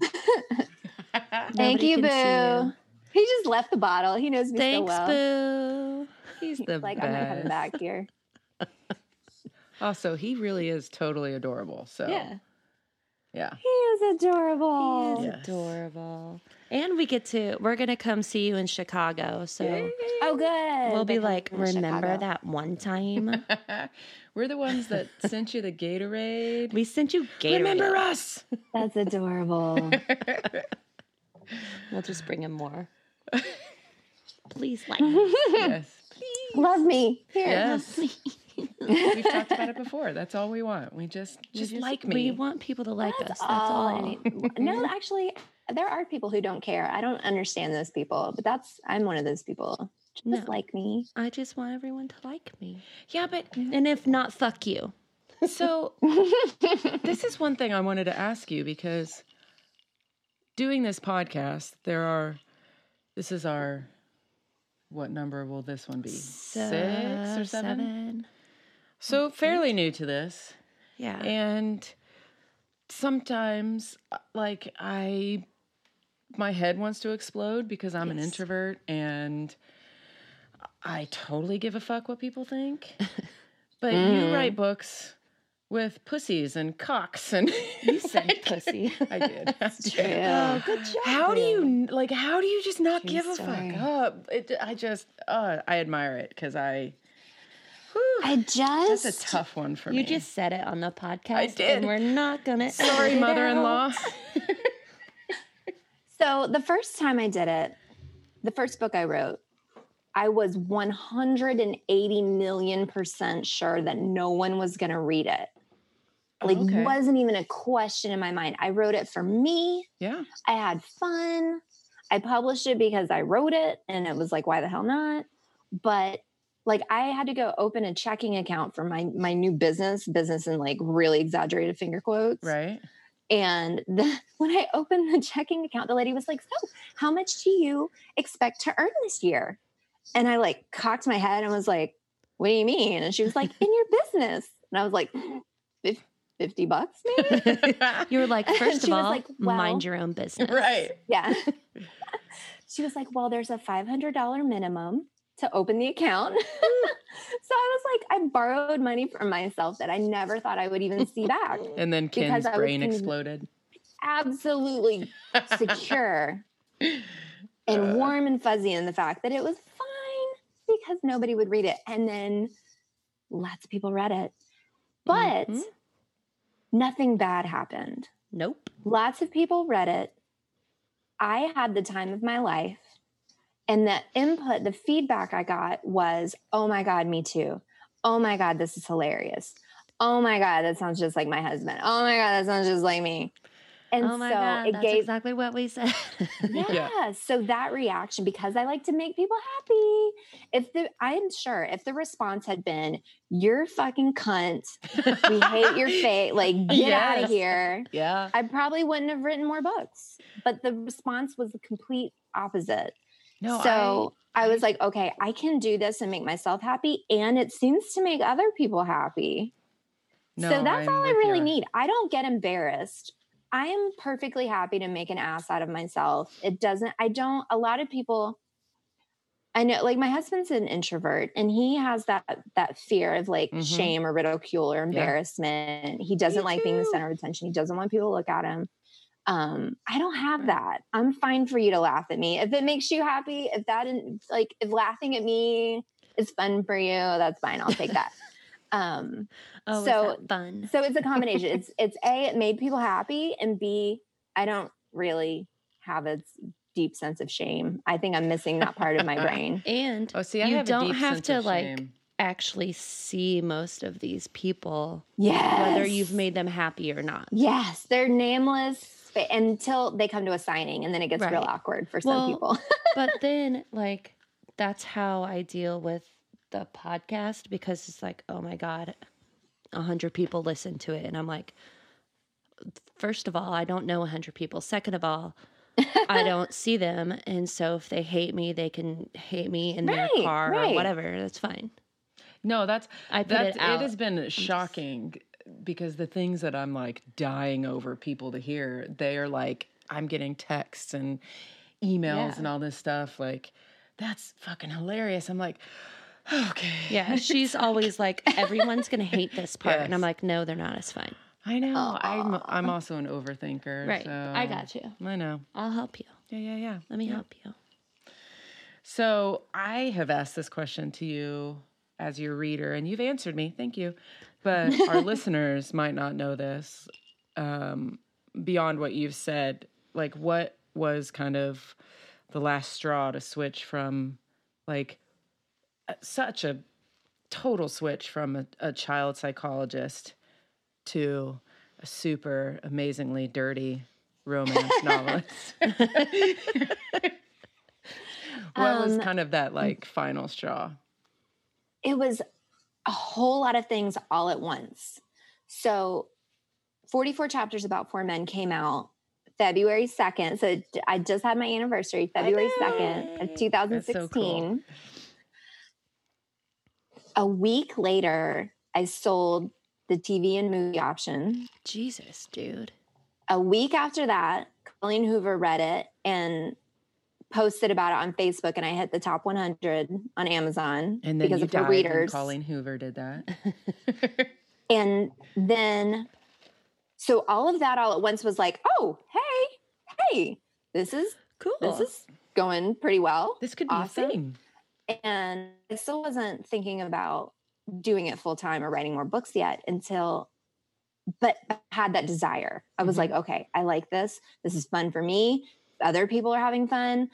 *laughs* *laughs* Thank you, can see Boo. He just left the bottle. He knows me Thanks, so well. Boo. He's the like best. I'm not coming back here. Also, he really is totally adorable. So Yeah. Yeah. He is adorable. He is Yes. adorable. And we get to we're gonna come see you in Chicago. So Oh, good. we'll be They're like, remember Chicago. that one time *laughs* We're the ones that sent you the Gatorade. we sent you Gatorade. Remember us? *laughs* That's adorable. *laughs* We'll just bring him more. Please like yes. Please. Love me. Here. Yes. *laughs* We've talked about it *laughs* before. That's all we want. We just We just, like me. We want people to like That's us. That's all. all I need. *laughs* No, actually, there are people who don't care. I don't understand those people, but that's I'm one of those people. Just No. like me. I just want everyone to like me. yeah, but And if not, fuck you. so this is one thing I wanted to ask you because doing this podcast, there are this is our what number will this one be? Six or seven? So fairly new to this. Yeah. And sometimes uh, like I my head wants to explode because I'm an introvert and I totally give a fuck what people think. *laughs* But you write books with pussies and cocks and you said *laughs* pussy. I did. *laughs* I did. Oh, good job. How do you like? How do you just not True give a fuck up? It, I just, uh, I admire it because I. I just that's a tough one for You me. You just said it on the podcast. I did. And we're not gonna. *laughs* sorry, mother-in-law. *laughs* So the first time I did it, the first book I wrote, I was 180 million percent sure that no one was going to read it. Like Okay. wasn't even a question in my mind. I wrote it for me. yeah, I had fun. I published it because I wrote it and it was like why the hell not? But like I had to go open a checking account for my my new business, business in like really exaggerated finger quotes. right. And the, *laughs* when I opened the checking account, the lady was like, So, how much do you expect to earn this year? And I like cocked my head and was like, What do you mean? And she was like, *laughs* In your business. And I was like, 50 bucks, maybe? *laughs* You were like, first of all, like, well- mind your own business. right. Yeah. she was like, Well, there's a $500 minimum to open the account. *laughs* so I was like, I borrowed money from myself that I never thought I would even see back. *laughs* And then Because Ken's brain exploded. Absolutely secure *laughs* and warm and fuzzy in the fact that it was fine because nobody would read it. And then lots of people read it. But Mhm. nothing bad happened. Nope. Lots of people read it. I had the time of my life. And the input, the feedback I got was, oh my God, me too. Oh my God, this is hilarious. Oh my God, that sounds just like my husband. Oh my God, that sounds just like me. And oh my so god, it that's gave exactly what we said. *laughs* yeah. Yeah. So that reaction, because I like to make people happy. If the I'm sure if the response had been, you're fucking cunt, we hate your *laughs* face, like *laughs* get out of here, Yeah. I probably wouldn't have written more books. But the response was the complete opposite. No. so I, was I- like, okay, I can do this and make myself happy. And it seems to make other people happy. no, so that's I'm all I really ya. need. I don't get embarrassed. I am perfectly happy to make an ass out of myself. It doesn't, I don't, a lot of people, I know like my husband's an introvert and he has that that fear of like Mhm. shame or ridicule or embarrassment. He doesn't like being the center of attention. He doesn't want people to look at him. Um, I don't have that. I'm fine for you to laugh at me. If it makes you happy, if that in, like if laughing at me is fun for you, that's fine. I'll take that. um oh, So- that fun? so it's a combination. *laughs* it's it's a it made people happy, and b I don't really have a s- deep sense of shame. I think I'm missing that part of my brain. And Oh, see, I you have don't a deep have sense to like shame. actually see most of these people, Yes, whether you've made them happy or not. yes, they're nameless fa- until they come to a signing, and then it gets real awkward for some Well, people. *laughs* but then like that's how I deal with the podcast because it's like, oh my god, a hundred people listen to it, and I'm like, first of all, I don't know a hundred people. Second of all, I *laughs* don't see them, and so if they hate me, they can hate me in Right, their car right. or whatever. That's fine. No, that's I put that's it out. it has been shocking because the things that I'm like dying over people to hear, they are like I'm getting texts and emails Yeah. and all this stuff like that's fucking hilarious. I'm like okay. Yeah, *laughs* she's always like, everyone's gonna hate this part, and I'm like, no, they're not. It's fine. I know. I'm I'm also an overthinker. Right. So I got you. I know. I'll help you. Yeah, yeah, yeah. Let me Yeah. help you. So I have asked this question to you as your reader, and you've answered me. Thank you. But our *laughs* listeners might not know this. Um, beyond what you've said, like what was kind of the last straw to switch from like such a total switch from a, a child psychologist to a super amazingly dirty romance *laughs* novelist. *laughs* what was Um, kind of that like final straw? it was a whole lot of things all at once. So, 44 chapters about four men came out February 2nd. So, I just had my anniversary, February 2nd of 2016. A week later, I sold the TV and movie option. Jesus, dude. A week after that, Colleen Hoover read it and posted about it on Facebook, and I hit the top 100 on Amazon And then because you of her when readers. Colleen Hoover did that. *laughs* And then, so all of that all at once was like, oh, hey, hey, this is Cool. this is going pretty well. this could be Awesome. a thing. And I still wasn't thinking about doing it full time or writing more books yet until, but had that desire. I was Mhm. like, okay, I like this. This is fun for me. Other people are having fun.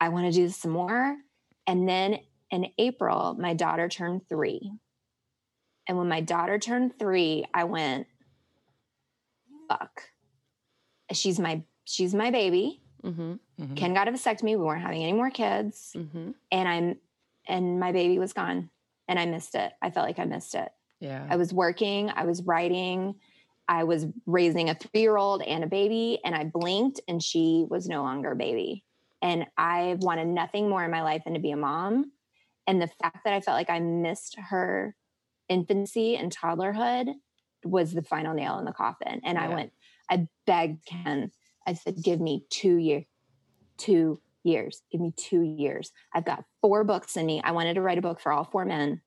I want to do this some more. And then in April, my daughter turned three. And when my daughter turned three, I went, fuck. She's my she's my baby. Mm-hmm. Mhm. Ken got a vasectomy. We weren't having any more kids Mm-hmm. and I'm and my baby was gone and I missed it. I felt like I missed it. Yeah. I was working, I was writing, I was raising a 3-year-old and a baby and I blinked and she was no longer a baby. And I wanted nothing more in my life than to be a mom. And the fact that I felt like I missed her infancy and toddlerhood was the final nail in the coffin. And I went, I begged Ken, I said, give me two years, two years, give me two years. I've got four books in me. I wanted to write a book for all four men.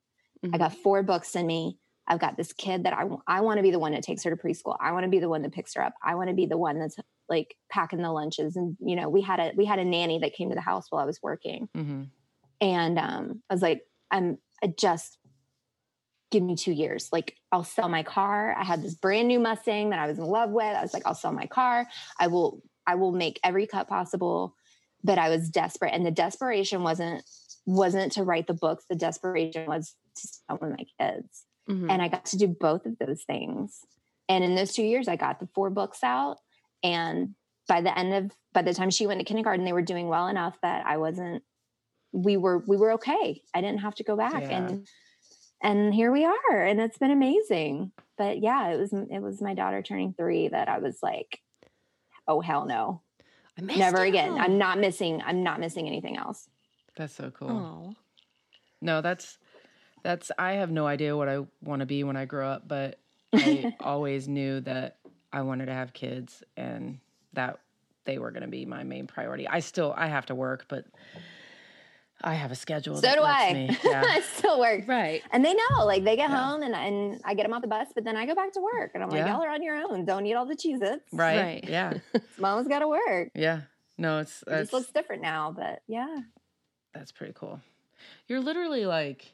I mm-hmm. got four books in me. I've got this kid that I, I want to be the one that takes her to preschool. I want to be the one that picks her up. I want to be the one that's like packing the lunches. And, you know, we had a, we had a nanny that came to the house while I was working. hmm And um, I was like, I'm I just give me two years. Like I'll sell my car. I had this brand new Mustang that I was in love with. I was like, I'll sell my car. I will, I will make every cut possible. But I was desperate. And the desperation wasn't wasn't to write the books. The desperation was to spend with my kids. Mm-hmm. And I got to do both of those things. And in those two years, I got the four books out. And by the end of by the time she went to kindergarten, they were doing well enough that I wasn't we were we were okay. I didn't have to go back. Yeah. And and here we are. And it's been amazing. But yeah, it was it was my daughter turning three that I was like, oh hell no. I missed Never you. again. I'm not missing, I'm not missing anything else. That's so cool. Oh. No, that's that's I have no idea what I want to be when I grow up, but *laughs* I always knew that I wanted to have kids and that they were going to be my main priority. I still I have to work, but I have a schedule. So that do lets I. Me, *laughs* yeah. I still work. Right. And they know, like they get Yeah. home and, and I get them off the bus, but then I go back to work and I'm like, Yeah. y'all are on your own. Don't eat all the cheeses. Right. Right. Yeah. Mama's got to work. Yeah. No, it's It just looks different now, but yeah. that's pretty cool. You're literally like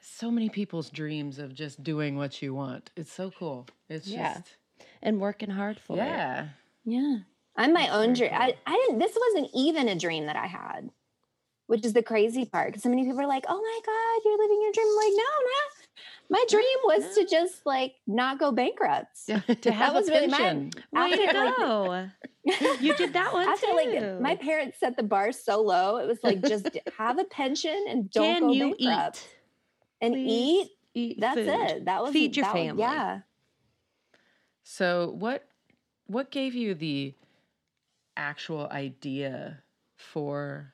so many people's dreams of just doing what you want. It's so cool. It's Yeah. just And working hard for it. yeah. Yeah. I'm my That's own very dream. I, I didn't, this wasn't even a dream that I had, which is the crazy part. Cause so many people are like, oh my God, you're living your dream. I'm like, no, no My dream was to just like not go bankrupt. *laughs* To have was a really my- pension. Way After, to like, go. you did that *laughs* one After too. like my parents set the bar so low, it was like just have a pension and don't Can go you bankrupt eat? And Please eat. Eat That's food. it. That was Feed your that was- family. yeah. So what what gave you the actual idea for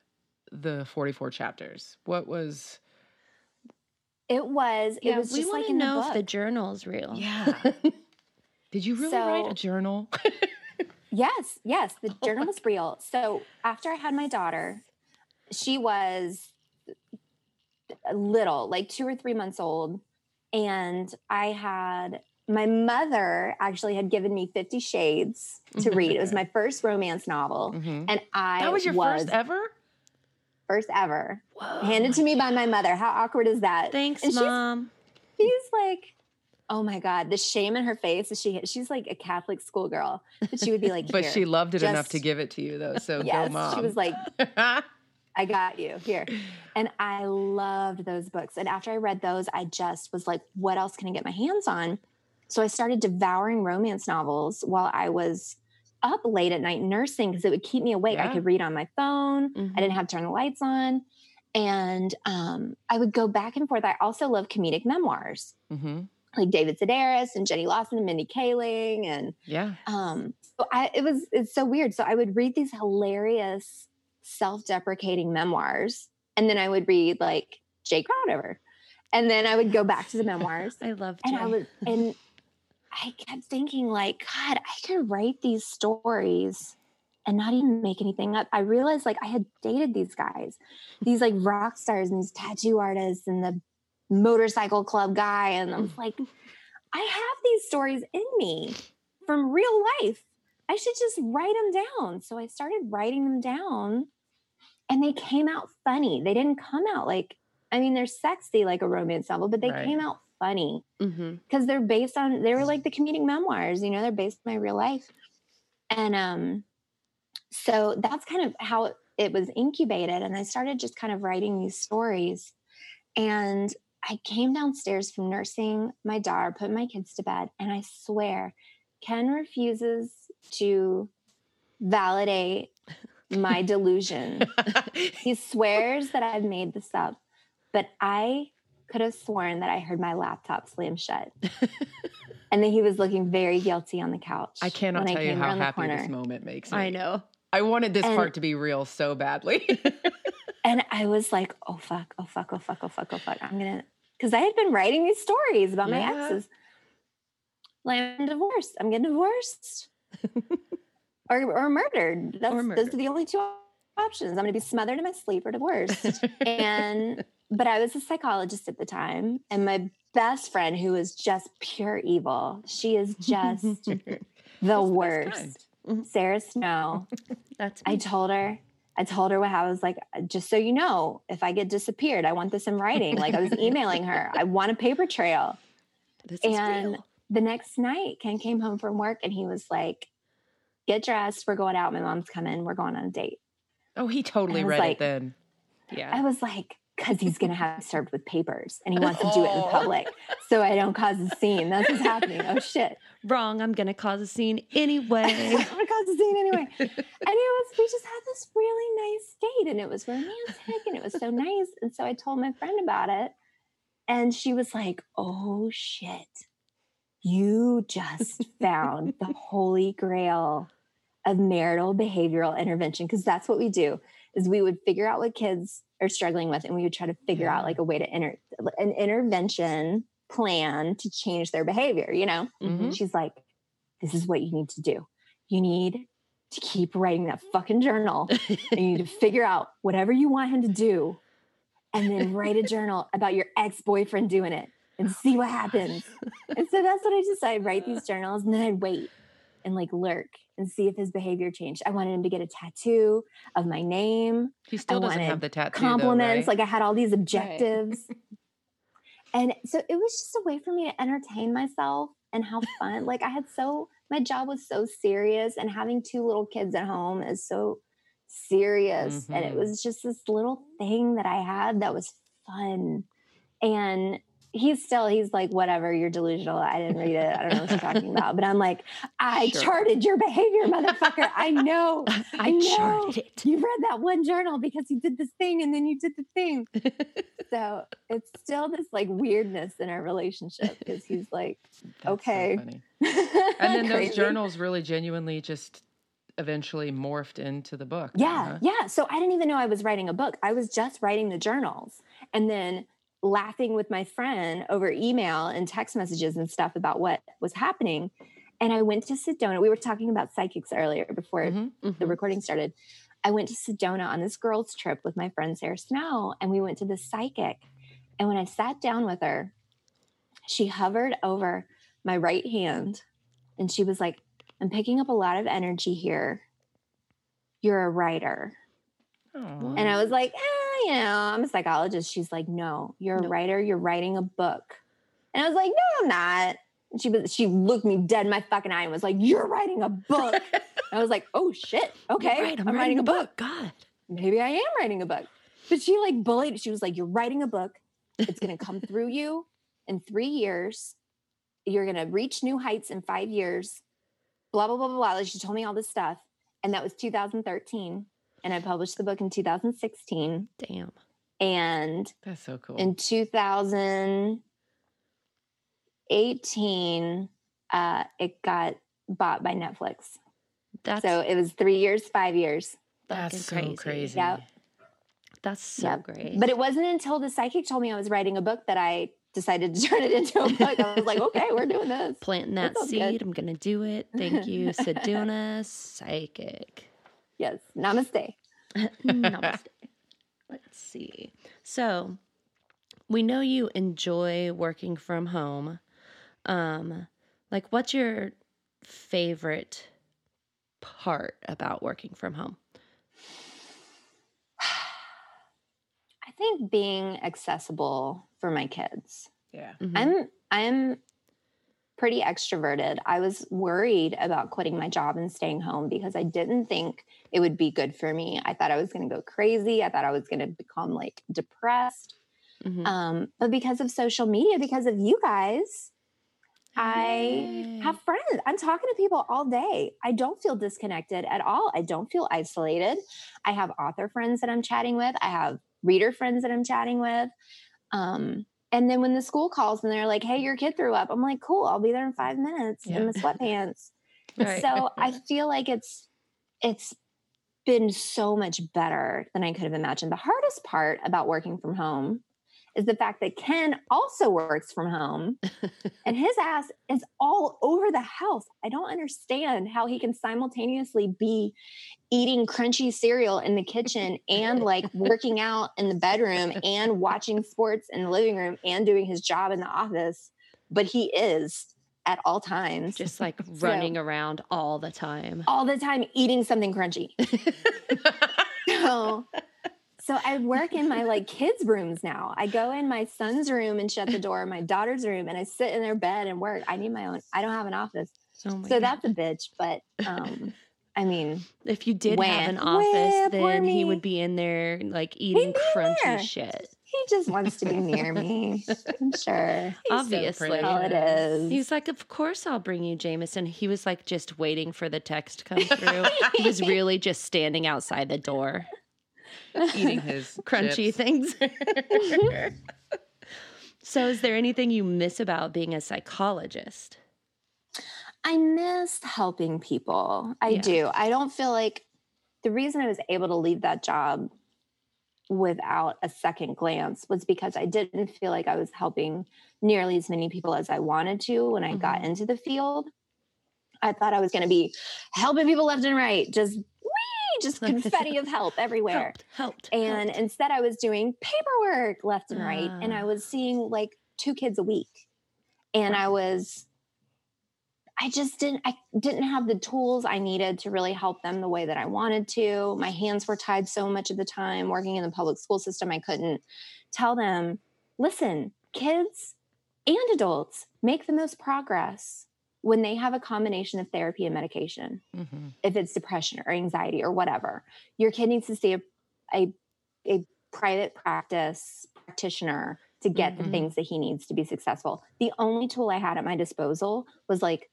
the 44 chapters? What was It was. It Yeah, was we just want like to in know the if the book. journal's real. Yeah. *laughs* Did you really write a journal? *laughs* Yes, yes, the journal was real. So after I had my daughter, she was little, like two or three months old, and I had my mother actually had given me Fifty Shades to *laughs* read. It was my first romance novel, Mhm. and I That was your first ever? first ever. Whoa. Handed to me by my mother. How awkward is that? Thanks, And mom. She's like, oh my god, the shame in her face. is She she's like a Catholic schoolgirl, but she would be like, *laughs* But she loved it enough to give it to you, though. So yes, go, mom. she was like, *laughs* I got you here. And I loved those books. And after I read those, I just was like, what else can I get my hands on? So I started devouring romance novels while I was up late at night nursing because it would keep me awake. I could read on my phone. Mhm. I didn't have to turn the lights on. And um, I would go back and forth. I also love comedic memoirs hmm like David Sedaris and Jenny Lawson and Mindy Kaling and Yeah. um so I it was it's so weird. So I would read these hilarious self-deprecating memoirs and then I would read like Jay Crownover. And then I would go back to the *laughs* memoirs I love and I was and *laughs* I kept thinking like god, I could write these stories and not even make anything up. I realized like I had dated these guys, these like rock stars and these tattoo artists and the motorcycle club guy. And I'm *laughs* like, I have these stories in me from real life. I should just write them down. So I started writing them down and they came out funny. They didn't come out like, I mean, they're sexy like a romance novel, but they Right. came out funny because they're based on they were like the comedic memoirs you know they're based on my real life and um so that's kind of how it, it was incubated and i started just kind of writing these stories and i came downstairs from nursing my daughter put my kids to bed and i swear ken refuses to validate my *laughs* delusion he swears that I've made this up, but I could have sworn that I heard my laptop slam shut. and then he was looking very guilty on the couch. I cannot when tell you came how around the happy this corner. moment makes me. I know. I wanted this And- part to be real so badly. *laughs* And I was like, oh fuck, oh fuck, oh fuck, oh fuck, oh fuck. I'm gonna because I had been writing these stories about my exes. Like I'm divorced. I'm getting divorced. *laughs* or or murdered. That's those murdered. are the only two options. I'm gonna be smothered in my sleep or divorced. *laughs* and but I was a psychologist at the time, and my best friend, who is just pure evil, she is *laughs* just the worst. Mm-hmm. Sarah Snow. That's I me. told her, I told her what I was like, just so you know, if I get disappeared, I want this in writing. Like I was emailing her, I want a paper trail. this is and-. The next night, Ken came home from work and he was like, Get dressed. We're going out. My mom's coming. We're going on a date. Oh, he totally read like- it then. Yeah. I was like, because he's going to have served with papers and he wants to do it in *laughs* Oh. public so I don't cause a scene. That's what's happening. Oh, shit. Wrong. I'm gonna cause a scene anyway. *laughs* I'm going to cause a scene anyway. *laughs* And it was, we just had this really nice date and it was romantic and it was so nice. And so I told my friend about it and she was like, oh, shit. You *laughs* just found the holy grail of marital behavioral intervention because that's what we do is we would figure out what kids are struggling with and we would try to figure out like a way to enter an intervention plan to change their behavior you know? Mhm. she's like this is what you need to do. You need to keep writing that fucking journal. And you need to *laughs* figure out whatever you want him to do and then write a journal about your ex-boyfriend doing it and see what happens and so that's what i just i write these *laughs* journals and then i'd wait and like lurk and see if his behavior changed i wanted him to get a tattoo of my name He still doesn't have the tattoo. compliments. Though, right? Like I had all these objectives. *laughs* and so it was just a way for me to entertain myself and have fun. like I had so my job was so serious and having two little kids at home is so serious. And it Mhm. was just this little thing that I had that was fun. And he's still he's like whatever you're delusional i didn't read it i don't know what you're talking *laughs* about but i'm like i Sure. charted your behavior motherfucker i know *laughs* I know. charted it. you read that one journal because you did this thing and then you did the thing. *laughs* so it's still this like weirdness in our relationship because he's like, That's okay. funny. And then those journals really genuinely just eventually morphed into the book. Yeah, huh? yeah. So I didn't even know I was writing a book. I was just writing the journals and then laughing with my friend over email and text messages and stuff about what was happening. And I went to Sedona. We were talking about psychics earlier before Mhm. the recording started, I went to Sedona on this girls' trip with my friend Sarah Snow, and we went to the psychic. And when I sat down with her, she hovered over my right hand and she was like, I'm picking up a lot of energy here. You're a writer. Oh. And I was like, eh, know, I'm a psychologist. She's like, no, you're a writer. You're writing a book. And I was like, no, I'm not. And she was, she looked me dead in my fucking eye and was like, you're writing a book. *laughs* I was like, oh shit. Okay. Right, I'm, writing, a book. God. Maybe I am writing a book. But she like bullied. She was like, you're writing a book. It's going to come *laughs* through you in three years. You're going to reach new heights in five years. Blah, blah, blah, blah, blah. She told me all this stuff. And that was 2013. And I published the book in 2016. Damn. And That's so cool. in 2018, uh, it got bought by Netflix. That's so it was three years, five years. fucking That's so crazy. crazy. Yep. That's so Yep. great. But it wasn't until the psychic told me I was writing a book that I decided to *laughs* turn it into a book. I was like, *laughs* okay, we're doing this. planting that seed. good. I'm gonna do it. Thank you, *laughs* Sedona Psychic. Yes. Namaste. *laughs* Namaste. Let's see. So, we know you enjoy working from home. Um, like, what's your favorite part about working from home? *sighs* I think being accessible for my kids. yeah. Mhm. I'm I'm pretty extroverted. I was worried about quitting my job and staying home because I didn't think it would be good for me. I thought I was going to go crazy. I thought I was going to become like depressed. Mhm. Um, but because of social media, because of you guys, I have friends. I'm talking to people all day. I don't feel disconnected at all. I don't feel isolated. I have author friends that I'm chatting with. I have reader friends that I'm chatting with. Um, and then when the school calls and they're like, "Hey, your kid threw up," I'm like, "Cool, I'll be there in five minutes in the sweatpants." *laughs* Right. So I feel like it's it's been so much better than I could have imagined. The hardest part about working from home is the fact that Ken also works from home *laughs* and his ass is all over the house. I don't understand how he can simultaneously be eating crunchy cereal in the kitchen and like working *laughs* out in the bedroom and watching sports in the living room and doing his job in the office. But he is at all times just like *laughs* running around all the time. all the time eating something crunchy. so, so I work in my like kids' rooms now. I go in my son's room and shut the door, my daughter's room, and I sit in their bed and work. I need my own. I don't have an office, Oh my so God. that's a bitch. But um, *laughs* I mean, if you did Wah, have an office, then he would be in there like eating crunchy there. shit. he just wants to be near me. I'm *laughs* sure. He's Obviously. pretty. All it is. He's like, Of course I'll bring you Jameson. He was like just waiting for the text to come through. he was *laughs* really just standing outside the door. *laughs* Eating *laughs* his Crunchy chips. things. *laughs* so is there anything you miss about being a psychologist? I miss helping people. I Yeah. do. I don't feel like the reason I was able to leave that job without a second glance was because I didn't feel like I was helping nearly as many people as I wanted to when I got mm-hmm. into the field. I thought I was going to be helping people left and right, just whee, just confetti of help everywhere. Helped, helped. And helped. instead, I was doing paperwork left and right. And Ah. I was seeing like two kids a week. And I was, I just didn't, I didn't have the tools I needed to really help them the way that I wanted to. My hands were tied so much of the time working in the public school system. I couldn't tell them, listen, kids and adults make the most progress when they have a combination of therapy and medication Mhm. if it's depression or anxiety or whatever your kid needs to see a, a, a private practice practitioner to get the Mhm. things that he needs to be successful the only tool i had at my disposal was like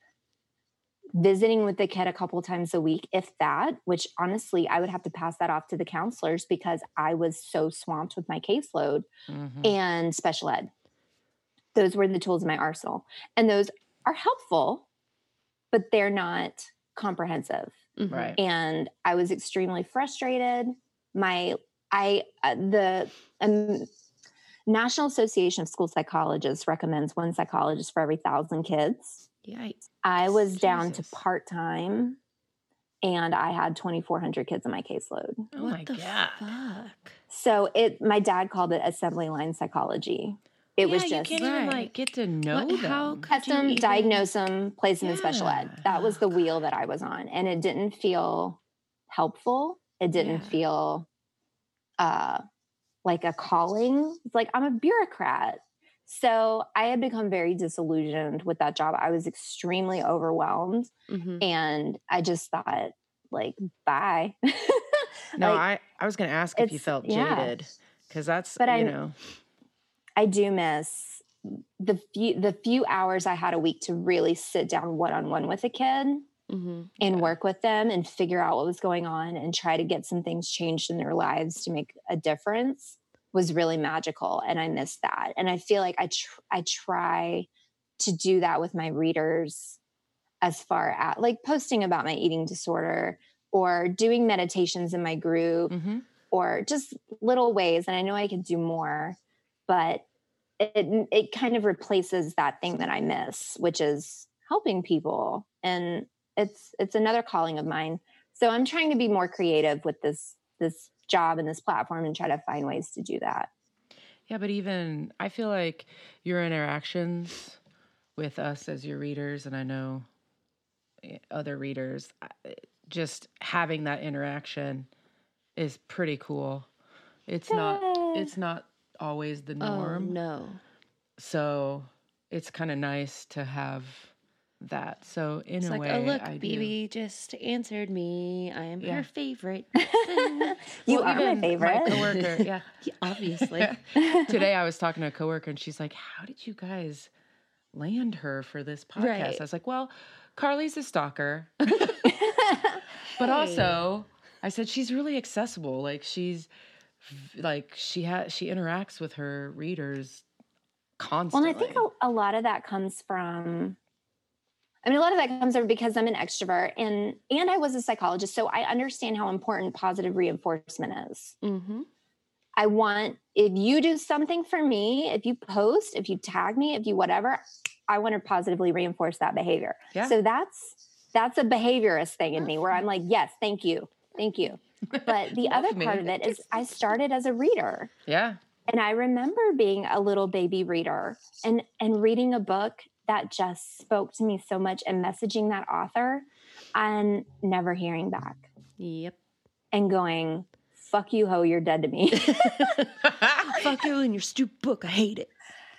visiting with the kid a couple times a week if that which honestly i would have to pass that off to the counselors because i was so swamped with my caseload Mhm. and special ed those were the tools in my arsenal and those are helpful but they're not comprehensive Mhm. Right. and I was extremely frustrated. My I uh, the um, National Association of School Psychologists recommends one psychologist for every thousand kids. Yikes. I was down to part time, and I had twenty four hundred kids in my caseload. Oh what my the God. fuck? So it my dad called it assembly line psychology It Yeah, was you just can't even Right. like get to know What- them. how could test even- diagnose them, place them in special ed. That was the wheel that I was on, and it didn't feel helpful. It didn't Yeah. feel uh, like a calling. It's like I'm a bureaucrat. So I had become very disillusioned with that job. I was extremely overwhelmed, Mhm. and I just thought, like, bye. *laughs* No, Like, I, I was going to ask if you felt jaded because that's, But you I'm- know, I do miss the few the few hours I had a week to really sit down one on one with a kid Mhm. and Yeah. work with them and figure out what was going on and try to get some things changed in their lives to make a difference was really magical and I missed that. And I feel like I tr- I try to do that with my readers as far as like posting about my eating disorder or doing meditations in my group mhm. or just little ways and i know i can do more but it it kind of replaces that thing that i miss which is helping people and it's it's another calling of mine so i'm trying to be more creative with this this job and this platform and try to find ways to do that Yeah, but even I feel like your interactions with us as your readers, and I know eh, other readers, just having that interaction is pretty cool. It's not. It's not always the oh, norm. Oh no. so it's kind of nice to have that. So in It's a like, oh, way, oh look, I do. BB just answered me. I am Yeah. her favorite. *laughs* you Well, are my even favorite coworker. *laughs* Yeah. Yeah, Obviously. *laughs* Today I was talking to a coworker and she's like, How did you guys land her for this podcast? Right. I was like, Well, Carly's a stalker. But also, I said she's really accessible. Like she's v- like she has she interacts with her readers Well, constantly. and I think a, a lot of that comes from. I mean, a lot of that comes from because I'm an extrovert and and I was a psychologist, so I understand how important positive reinforcement is. Mm-hmm. I want if you do something for me, if you post, if you tag me, if you whatever, I want to positively reinforce that behavior. Yeah. So that's that's a behaviorist thing in me where I'm like, yes, thank you, thank you. But the other part of it is I started as a reader. yeah. And I remember being a little baby reader and and reading a book that just spoke to me so much and messaging that author and never hearing back Yep. and going, fuck you, ho, you're dead to me. *laughs* Fuck you and your stupid book. I hate it.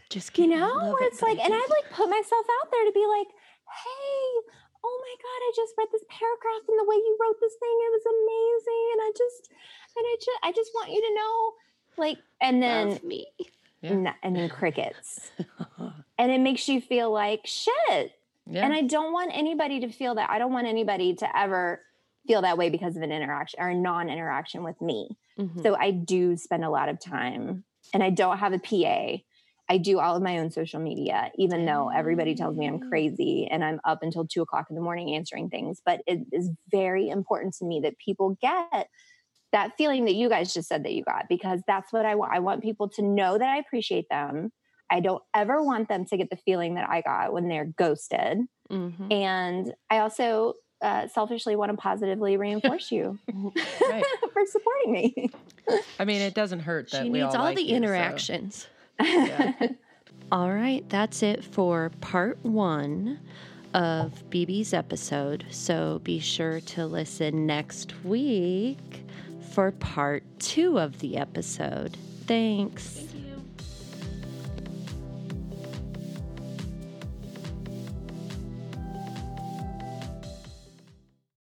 Just you kidding. I know, where it, it's but like, and I like put myself out there to be like, hey, oh my God, I just read this paragraph and the way you wrote this thing, it was amazing. And I just, and I just, I just want you to know, like, and then Love me. Yeah. and then crickets. *laughs* and it makes you feel like shit. Yeah. And I don't want anybody to feel that. I don't want anybody to ever feel that way because of an interaction or a non-interaction with me. Mhm. So I do spend a lot of time and I don't have a PA. I do all of my own social media, even though everybody tells me I'm crazy and I'm up until two o'clock in the morning answering things. But it is very important to me that people get that feeling that you guys just said that you got because that's what I want. I want people to know that I appreciate them. I don't ever want them to get the feeling that I got when they're ghosted. Mhm. And I also uh, selfishly want to positively reinforce you *laughs* *laughs* for supporting me. I mean, it doesn't hurt that She we needs all all like the you, so- interactions. *laughs* All right, that's it for part one of BB's episode. So be sure to listen next week for part two of the episode. Thanks.